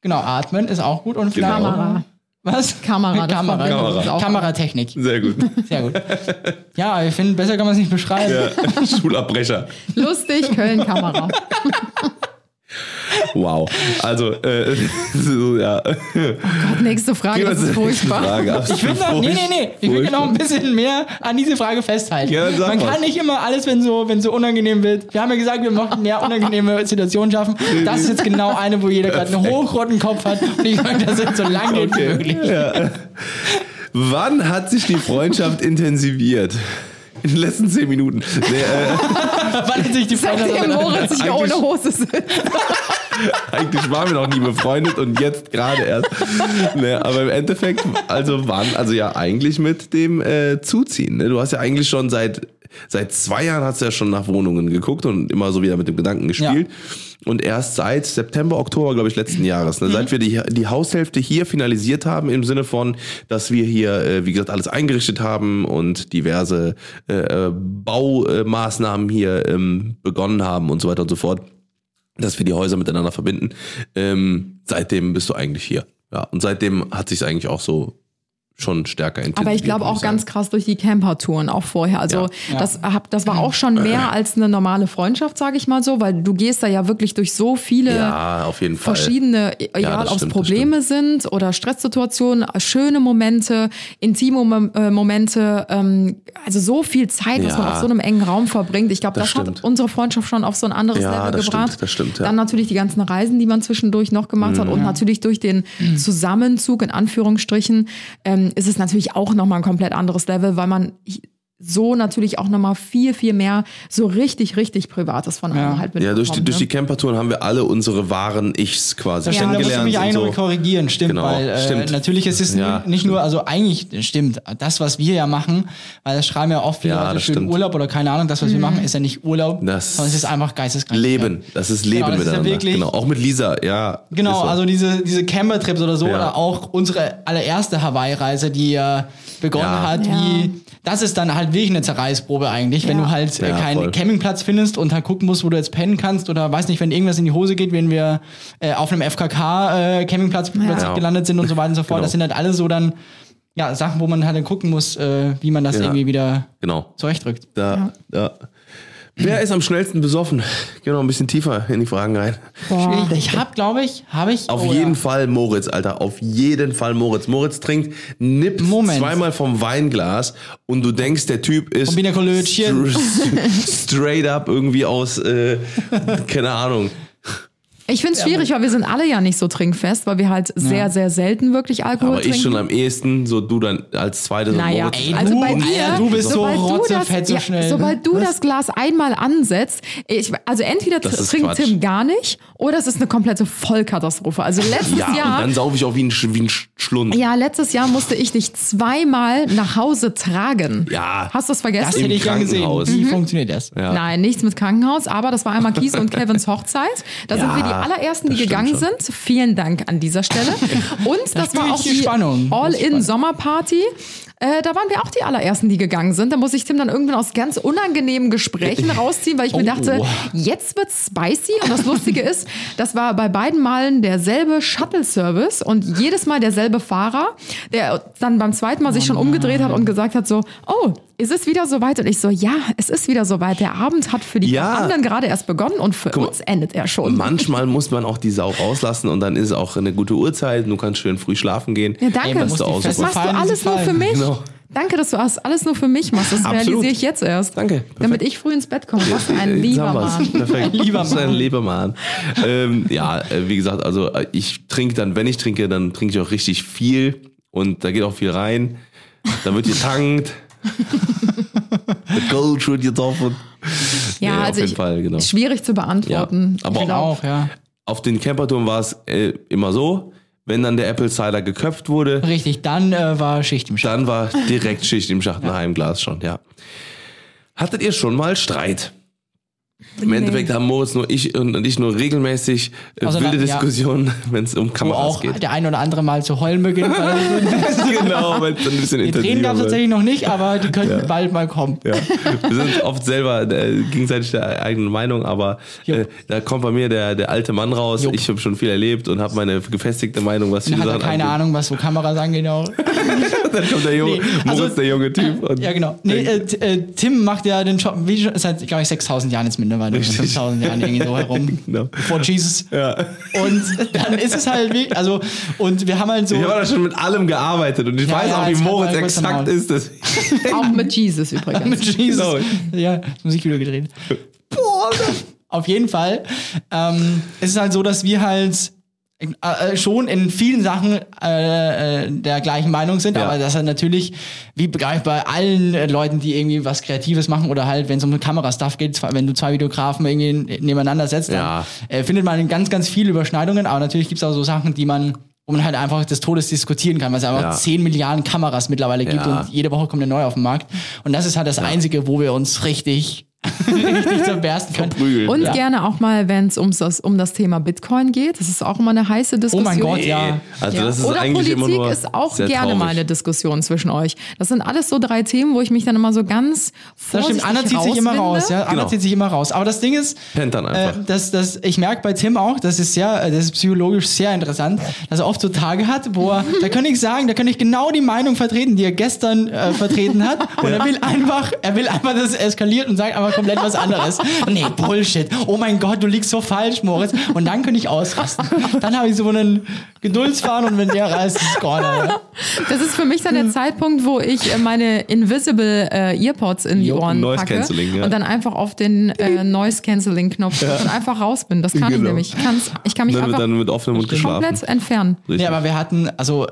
genau, Atmen ist auch gut. Und vielleicht Kamera. Was? Kamera, das Kamera. Kamera. uns auch. Kameratechnik. Sehr gut. Sehr gut. Ja, ich finde, besser kann man es nicht beschreiben. Ja. (laughs) Schulabbrecher. Lustig, Köln, Kamera. Wow. Also, äh, so, ja. Gott, nächste Frage, das ist furchtbar. Frage. Ich will noch, nee, nee, nee. Ich will noch ein bisschen mehr an diese Frage festhalten. Ja, sag Man mal. kann nicht immer alles, wenn so, wenn so unangenehm wird. Wir haben ja gesagt, wir möchten mehr unangenehme Situationen schaffen. Das ist jetzt genau eine, wo jeder gerade einen hochroten Kopf hat. Und ich möchte, dass es so lang geht wie möglich. Ja. Wann hat sich die Freundschaft intensiviert? In den letzten zehn Minuten. Nee, äh, (laughs) Wann hat sich die Seitdem Freundschaft Moritz (laughs) sich Eigentlich- ohne Hose sitzt. (laughs) eigentlich waren wir noch nie befreundet und jetzt gerade erst. Nee, aber im Endeffekt, also wann? Also ja, eigentlich mit dem äh, Zuziehen. Ne? Du hast ja eigentlich schon seit, seit zwei Jahren hast du ja schon nach Wohnungen geguckt und immer so wieder mit dem Gedanken gespielt. Und erst seit September, Oktober, glaube ich, letzten Jahres, ne? seit wir die, die Haushälfte hier finalisiert haben, im Sinne von, dass wir hier, äh, wie gesagt, alles eingerichtet haben und diverse äh, äh, Baumaßnahmen hier ähm, begonnen haben und so weiter und so fort dass wir die Häuser miteinander verbinden. Ähm, seitdem bist du eigentlich hier. Ja, und seitdem hat sich eigentlich auch so schon stärker intensiviert. Aber ich glaube auch ganz sagen. krass durch die Camper-Touren auch vorher. Also Ja. Ja. das, hab, das war auch schon mehr als eine normale Freundschaft, sage ich mal so, weil du gehst da ja wirklich durch so viele Ja, auf jeden Fall. verschiedene, egal das ob es Probleme sind oder Stresssituationen, schöne Momente, intime äh, Momente, ähm, also so viel Zeit, was man Ja. auf so einem engen Raum verbringt. Ich glaube, Das das, hat unsere Freundschaft schon auf so ein anderes Ja, Level das gebracht. stimmt, das stimmt, ja. Dann natürlich die ganzen Reisen, die man zwischendurch noch gemacht hat und natürlich durch den Zusammenzug in Anführungsstrichen ähm, ist es natürlich auch nochmal ein komplett anderes Level, weil man so natürlich auch nochmal viel, viel mehr so richtig, richtig Privates von einem Ja. halt Ja, durch die, mitbekommen, durch die ne? Campertouren haben wir alle unsere wahren Ichs quasi Da stimmt, da du kennengelernt. mich noch korrigieren, stimmt, Genau, weil äh, stimmt. natürlich ist es Ja, nicht nur, also eigentlich stimmt, das, was wir ja machen, weil das schreiben ja oft viele Ja, Leute das schön stimmt. Urlaub oder keine Ahnung, das, was wir machen, ist ja nicht Urlaub, Das- sondern es ist einfach geisteskrank. Leben, das ist Leben Genau, das ist ja miteinander. wirklich- genau, auch mit Lisa, ja. Genau, so. also diese, diese Camper-Trips oder so, Ja. oder auch unsere allererste Hawaii-Reise, die äh, begonnen Ja. hat, Ja. wie, das ist dann halt wirklich eine Zerreißprobe eigentlich, wenn Ja. du halt äh, Ja, keinen voll. Campingplatz findest und halt gucken musst, wo du jetzt pennen kannst oder weiß nicht, wenn irgendwas in die Hose geht, wenn wir äh, auf einem FKK-Campingplatz plötzlich Ja. gelandet sind und so weiter und so fort. Genau. Das sind halt alles so dann, ja, Sachen, wo man halt dann gucken muss, äh, wie man das Ja. irgendwie wieder Genau. zurechtdrückt. Da, ja. Wer ist am schnellsten besoffen? Gehen wir noch ein bisschen tiefer in die Fragen rein. Boah. Ich habe, glaube ich, habe ich. Auf oh, jeden ja. Fall Moritz, Alter. Auf jeden Fall Moritz. Moritz trinkt, nippt Moment. zweimal vom Weinglas und du denkst, der Typ ist (laughs) straight up irgendwie aus, äh, keine Ahnung. Ich finde es schwierig, weil wir sind alle ja nicht so trinkfest, weil wir halt sehr, sehr selten wirklich Alkohol Aber trinken. ich schon am ehesten, so du dann als zweites. und Naja. Ey, also du, bei Alter, dir, du bist so sobald du rotzefett das, so ja, schnell. Sobald du das Glas einmal ansetzt, ich, also entweder Das ist trinkt Quatsch. Tim gar nicht oder es ist eine komplette Vollkatastrophe. Also letztes Ja, und Jahr, dann saufe ich auch wie ein, wie ein Sch- Schlund. ja, letztes Jahr musste ich dich zweimal nach Hause tragen. Ja. Hast du das Das vergessen? hätte ich gern gesehen. Krankenhaus. Wie funktioniert das? Ja. Nein, nichts mit Krankenhaus, aber das war einmal Kies und (laughs) Kevins Hochzeit. Da sind Ja, wir die allerersten, die das gegangen schon. sind. Vielen Dank an dieser Stelle. (laughs) Und das spüre war auch die Spannung. Das. All-In-Sommerparty. Äh, da waren wir auch die allerersten, die gegangen sind. Da muss ich Tim dann irgendwann aus ganz unangenehmen Gesprächen rausziehen, weil ich mir Oh. dachte, jetzt wird's spicy. Und das Lustige ist, das war bei beiden Malen derselbe Shuttle-Service und jedes Mal derselbe Fahrer, der dann beim zweiten Mal sich schon umgedreht hat und gesagt hat so, oh, ist es wieder soweit? Und ich so, ja, es ist wieder soweit. Der Abend hat für die Ja. anderen gerade erst begonnen und für mal. uns endet er schon. Manchmal muss man auch die Sau rauslassen und dann ist es auch eine gute Uhrzeit. Du kannst schön früh schlafen gehen. Ja, danke. Ey, du auch das machst du alles nur für mich. Genau. Danke, dass du das alles nur für mich machst. Das Absolut. realisiere ich jetzt erst. Danke. Perfekt. Damit ich früh ins Bett komme. Was ein lieber. Mann. Perfekt. Lieber ein Mann. lieber Mann. ähm, ja, äh, wie gesagt, also äh, ich trinke dann, wenn ich trinke, dann trinke ich auch richtig viel und da geht auch viel rein. Da wird getankt. (laughs) Der Gold wird getroffen. Ja, Nee, auf also jeden ich, Fall, genau. schwierig zu beantworten. Ja, aber Auch, ja. Auf den Campertouren war es äh, immer so, wenn dann der Apple Cider geköpft wurde, Richtig, dann äh, war Schicht im Schacht. dann war direkt Schicht im Schacht nach einem Glas schon, ja. Hattet ihr schon mal Streit? Im. Endeffekt haben Moritz nur ich und ich nur regelmäßig äh, Also wilde da- ja. Diskussionen, (laughs) wenn es um Kameras auch geht. der ein oder andere mal zu heulen beginnt. (laughs) Genau, wenn es dann ein bisschen die intensiver gab es wird. tatsächlich noch nicht, aber die (laughs) könnten bald mal kommen. Ja. Wir sind oft selber äh, gegenseitig der eigenen Meinung, aber äh, da kommt bei mir der, der alte Mann raus. Jupp. Ich habe schon viel erlebt und habe meine gefestigte Meinung, was Dann viele Sachen keine angeht. Ahnung, was so Kameras angeht. Auch. Dann kommt der junge, Nee, also- Moritz, der junge Typ. Ja, genau. Nee, äh, äh, Tim macht ja den Job wie schon seit, glaube ich, 6000 Jahren jetzt mittlerweile. Richtig. 5000 Jahren irgendwie so herum. (laughs) Genau. Vor Jesus. Ja. Und dann ist es halt wie, also, und wir haben halt so. Ich habe da schon mit allem gearbeitet und ich Ja, weiß ja, auch, wie Moritz exakt ist. Das (laughs) Auch mit Jesus mit übrigens. Jesus. Genau. Ja, das Musikvideo gedreht. (laughs) Boah, auf jeden Fall. Ähm, es ist halt so, dass wir halt äh, schon in vielen Sachen äh, äh, der gleichen Meinung sind, Ja. aber das halt natürlich, wie begreift bei allen äh, Leuten, die irgendwie was Kreatives machen oder halt, wenn es um Kamerastuff geht, wenn du zwei Videografen irgendwie nebeneinander setzt, dann Ja. äh, findet man ganz, ganz viele Überschneidungen, aber natürlich gibt es auch so Sachen, die man wo man halt einfach des Todes diskutieren kann, weil es einfach Ja. 10 Milliarden Kameras mittlerweile gibt und jede Woche kommt eine neue auf den Markt. Und das ist halt das Einzige, wo wir uns richtig, richtig zerbersten können. Prügeln. Und Ja. gerne auch mal, wenn es ums das, um das Thema Bitcoin geht. Das ist auch immer eine heiße Oh Diskussion. mein Gott, ja. Also Ja. das ist Oder eigentlich Politik immer nur ist auch gerne traurig. mal eine Diskussion zwischen euch. Das sind alles so drei Themen, wo ich mich dann immer so ganz Das vorsichtig stimmt, Anna zieht sich immer raus, ja. Anna Genau. zieht sich immer raus. Aber das Ding ist, Pennt dann äh, einfach. das, das, ich merke bei Tim auch, das ist sehr, äh, das ist psychologisch sehr interessant, dass er oft so Tage hat, wo er, da kann ich sagen, da kann ich genau die Meinung vertreten, die er gestern äh, vertreten hat. Und er will einfach, er will einfach, dass es eskaliert und sagt einfach komplett was anderes. Nee, Bullshit. Oh mein Gott, du liegst so falsch, Moritz. Und dann könnte ich ausrasten. Dann habe ich so einen Geduldsfaden und wenn der reißt, ist. Ja. Das ist für mich dann der Zeitpunkt, wo ich äh, meine Invisible äh, Earpods in die Ohren Noise packe ja. und dann einfach auf den äh, Noise Cancelling Knopf drücke und einfach raus bin. Das kann ich Genau. nämlich. Ich, ich kann mich Dann einfach dann mit offenem Mund geschlafen. komplett entfernen. Richtig. Nee, aber wir hatten, also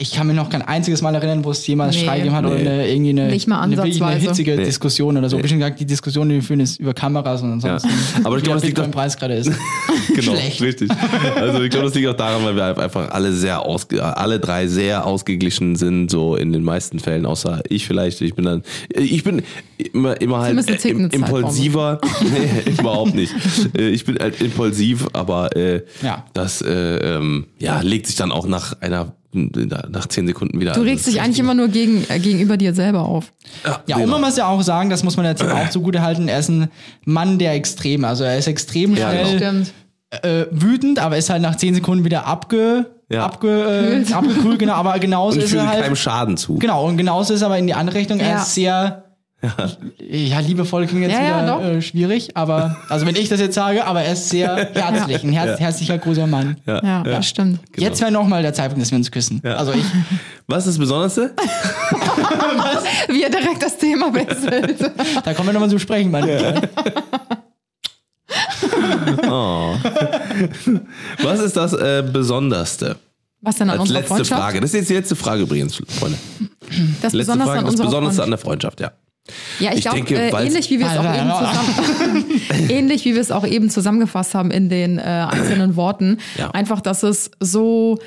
ich kann mich noch kein einziges Mal erinnern, wo es jemals Nee. Streit gegeben hat oder Nee. eine, irgendwie eine, Nicht mal eine, eine ansatzweise. hitzige Nee. Diskussion oder so. Bestimmt gesagt, die Diskussion, die wir führen, ist über Kameras und Ja. ansonsten. Aber ich glaube, der das liegt doch Bitcoin-Preis gerade ist. (laughs) genau, Schlecht. richtig. Also ich glaube, das liegt auch daran, weil wir einfach alle sehr ausge alle drei sehr ausgeglichen sind, so in den meisten Fällen, außer ich vielleicht. Ich bin dann, ich bin immer, immer halt äh, impulsiver. (laughs) nee, überhaupt nicht. Äh, Ich bin halt impulsiv, aber äh, Ja. das äh, ähm, ja, legt sich dann auch nach einer nach zehn Sekunden wieder Du regst dich eigentlich immer nur gegen, äh, gegenüber dir selber auf. ist- Ja, und man muss ja auch sagen, das muss man Tim auch zugute halten, er ist ein Mann der Extreme. Also er ist extrem Ja, schnell Stimmt. äh, wütend, aber ist halt nach 10 Sekunden wieder abge, Ja. abge, äh, abgekühlt, genau, aber genauso und ist er halt. keinem Schaden zu. Genau, und genauso ist er aber in die andere Richtung. Er Ja. ist sehr. Ja, liebevoll klingt jetzt Ja, ja, wieder äh, schwierig, aber also wenn ich das jetzt sage, aber er ist sehr (laughs) herzlich, ein herz, herzlicher, großer Mann. Ja, das stimmt. Genau. Jetzt wäre nochmal der Zeitpunkt, dass wir uns küssen. Also ich, (laughs) Was ist das Besonderste? (laughs) Wie er direkt das Thema wechselt. da kommen wir nochmal zu sprechen, meine Oh. Was ist das äh, Besonderste? Was denn an Als unserer letzte Freundschaft? Frage. Das ist jetzt die letzte Frage übrigens, Freunde. Das Letzte Besonderste Frage. an Das Besonderste an der Freundschaft, ja. Ja, ich, Ich glaube, äh, ähnlich wie wir es auch eben zusammen, (laughs) ähnlich wie wir es auch eben zusammengefasst haben in den äh, einzelnen Worten, Ja. einfach, dass es so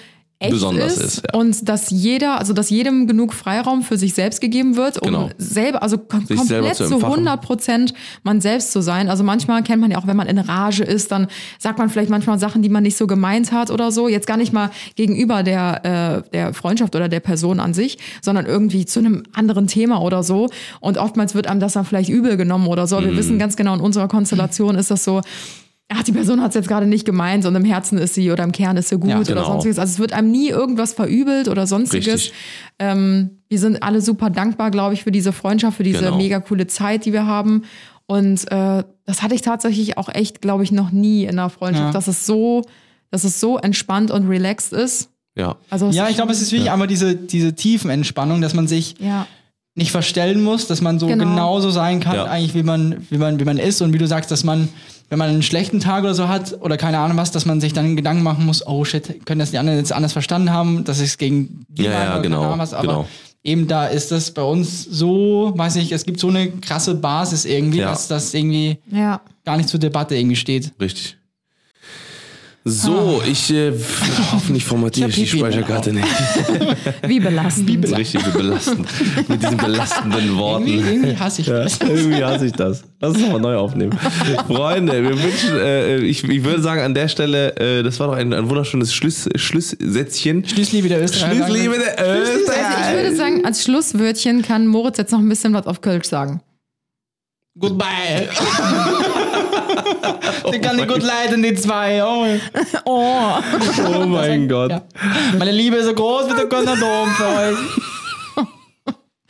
echt Besonders ist, ist, ja. und dass jeder, also dass jedem genug Freiraum für sich selbst gegeben wird, um Genau. selber, also kom Sich komplett zu zu entfachen. 100 Prozent man selbst zu sein. Also manchmal kennt man ja auch, wenn man in Rage ist, dann sagt man vielleicht manchmal Sachen, die man nicht so gemeint hat oder so. Jetzt gar nicht mal gegenüber der, äh, der Freundschaft oder der Person an sich, sondern irgendwie zu einem anderen Thema oder so. Und oftmals wird einem das dann vielleicht übel genommen oder so. Mhm. Wir wissen ganz genau, in unserer Konstellation ist das so, ach, die Person hat es jetzt gerade nicht gemeint und im Herzen ist sie oder im Kern ist sie gut Ja, oder genau. sonstiges. Also es wird einem nie irgendwas verübelt oder sonstiges. Ähm, wir sind alle super dankbar, glaube ich, für diese Freundschaft, für diese Genau. mega coole Zeit, die wir haben. Und äh, das hatte ich tatsächlich auch echt, glaube ich, noch nie in einer Freundschaft, Ja. dass es so, dass es so entspannt und relaxed ist. Ja. Also Ja, ich glaube, es ist wirklich einmal diese, diese Tiefenentspannung, dass man sich ja, nicht verstellen muss, dass man so Genau. genauso sein kann, Ja. eigentlich, wie man, wie, man, wie man ist. Und wie du sagst, dass man, wenn man einen schlechten Tag oder so hat oder keine Ahnung was, dass man sich dann Gedanken machen muss, oh shit, können das die anderen jetzt anders verstanden haben, dass es gegen die Ja, ja, oder keine genau, Ahnung was. Aber genau. eben da ist das bei uns so, weiß ich, es gibt so eine krasse Basis irgendwie, Ja. dass das irgendwie ja. gar nicht zur Debatte irgendwie steht. Richtig. So, ich äh, hoffentlich formatiere ich, Ich die. Speicherkarte nicht. (laughs) Wie belastend. Richtig belastend. Mit diesen belastenden Irgendwie, Worten. irgendwie hasse ich das. Irgendwie hasse ich das. Lass uns nochmal neu aufnehmen. Freunde, wir wünschen, äh, ich, ich würde sagen, an der Stelle, äh, das war doch ein, ein wunderschönes Schluss, Schlusssätzchen. Schließlich wieder Österreich. Schlussliebe der Also ich würde sagen, als Schlusswörtchen kann Moritz jetzt noch ein bisschen was auf Kölsch sagen. Goodbye. (laughs) (laughs) Die kann ich gut leiden, die zwei. Oh. Oh. Oh mein (laughs) Gott. Ja. Meine Liebe ist so groß wie der Kölner Dom für euch.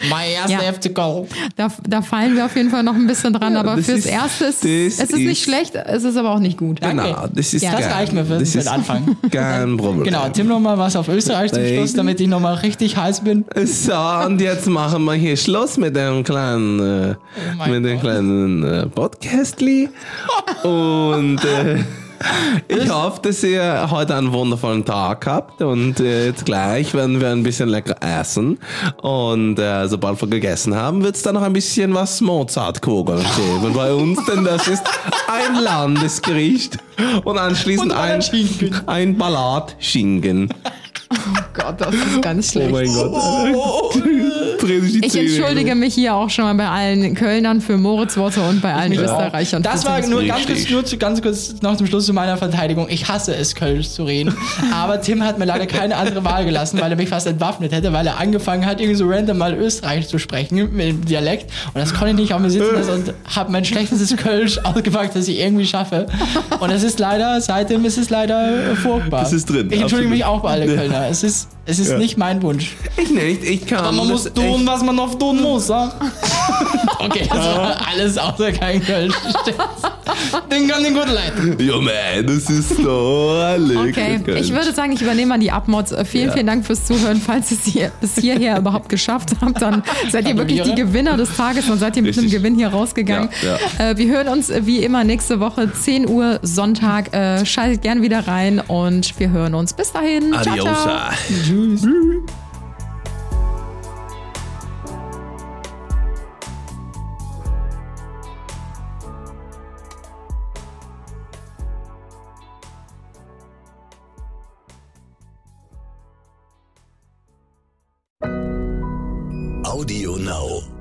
Mein erster Ja. FC Köln. Da, da fallen wir auf jeden Fall noch ein bisschen dran, aber das fürs ist- Erste ist es ist nicht ist- schlecht, es ist aber auch nicht gut. Danke. Genau, das ist Ja. Das reicht mir für, den Anfang. (laughs) Kein Problem. Genau, Tim noch mal was auf Österreich zum. Schluss, damit ich noch mal richtig heiß bin. So, und jetzt machen wir hier Schluss mit dem kleinen, äh, Oh mit dem kleinen äh, Podcastli. (laughs) Und äh, (laughs) ich hoffe, dass ihr heute einen wundervollen Tag habt. Und äh, jetzt gleich werden wir ein bisschen lecker essen. Und äh, sobald wir gegessen haben, wird es dann noch ein bisschen was Mozartkugeln geben bei uns, denn das ist ein Landesgericht. Und anschließend Und ein, Ballatschinken. ein Ballatschinken. Gott, das ist ganz Oh schlecht. mein Gott. (laughs) Dreh sich die Ich Zähne. entschuldige mich hier auch schon mal bei allen Kölnern für Moritz Worte und bei allen Österreichern. Das war nur ganz kurz, nur zu, ganz kurz noch zum Schluss zu meiner Verteidigung. Ich hasse es, Kölsch zu reden. (laughs) Aber Tim hat mir leider keine andere Wahl gelassen, weil er mich fast entwaffnet hätte, weil er angefangen hat, irgendwie so random mal Österreich zu sprechen mit dem Dialekt. Und das konnte ich nicht auf mir sitzen lassen und habe mein schlechtestes Kölsch (laughs) ausgepackt, das ich irgendwie schaffe. Und es ist leider, seitdem ist es leider furchtbar. Es ist drin, Ich entschuldige absolut. mich auch bei allen Kölner. Es ist, es ist nicht mein Wunsch. Ich nicht, ich kann. Aber man muss das tun, was man noch tun muss, (laughs) ja? Okay, das war alles außer kein Kölsch. (laughs) Den kann ich gut leiden. Ja, man, das ist so lecker. Okay, Kölsch. ich würde sagen, ich übernehme mal die Abmods. Äh, Vielen, Ja. vielen Dank fürs Zuhören. Falls ihr es hier, bis hierher überhaupt geschafft habt, dann seid ihr wirklich die. Gewinner des Tages und seid ihr mit einem. Gewinn hier rausgegangen. Ja, Äh, wir hören uns äh, wie immer nächste Woche, 10 Uhr Sonntag. Schaltet gern wieder rein und wir hören uns. Bis dahin. Ciao, Adios. ciao. Tschüss. Audio Now.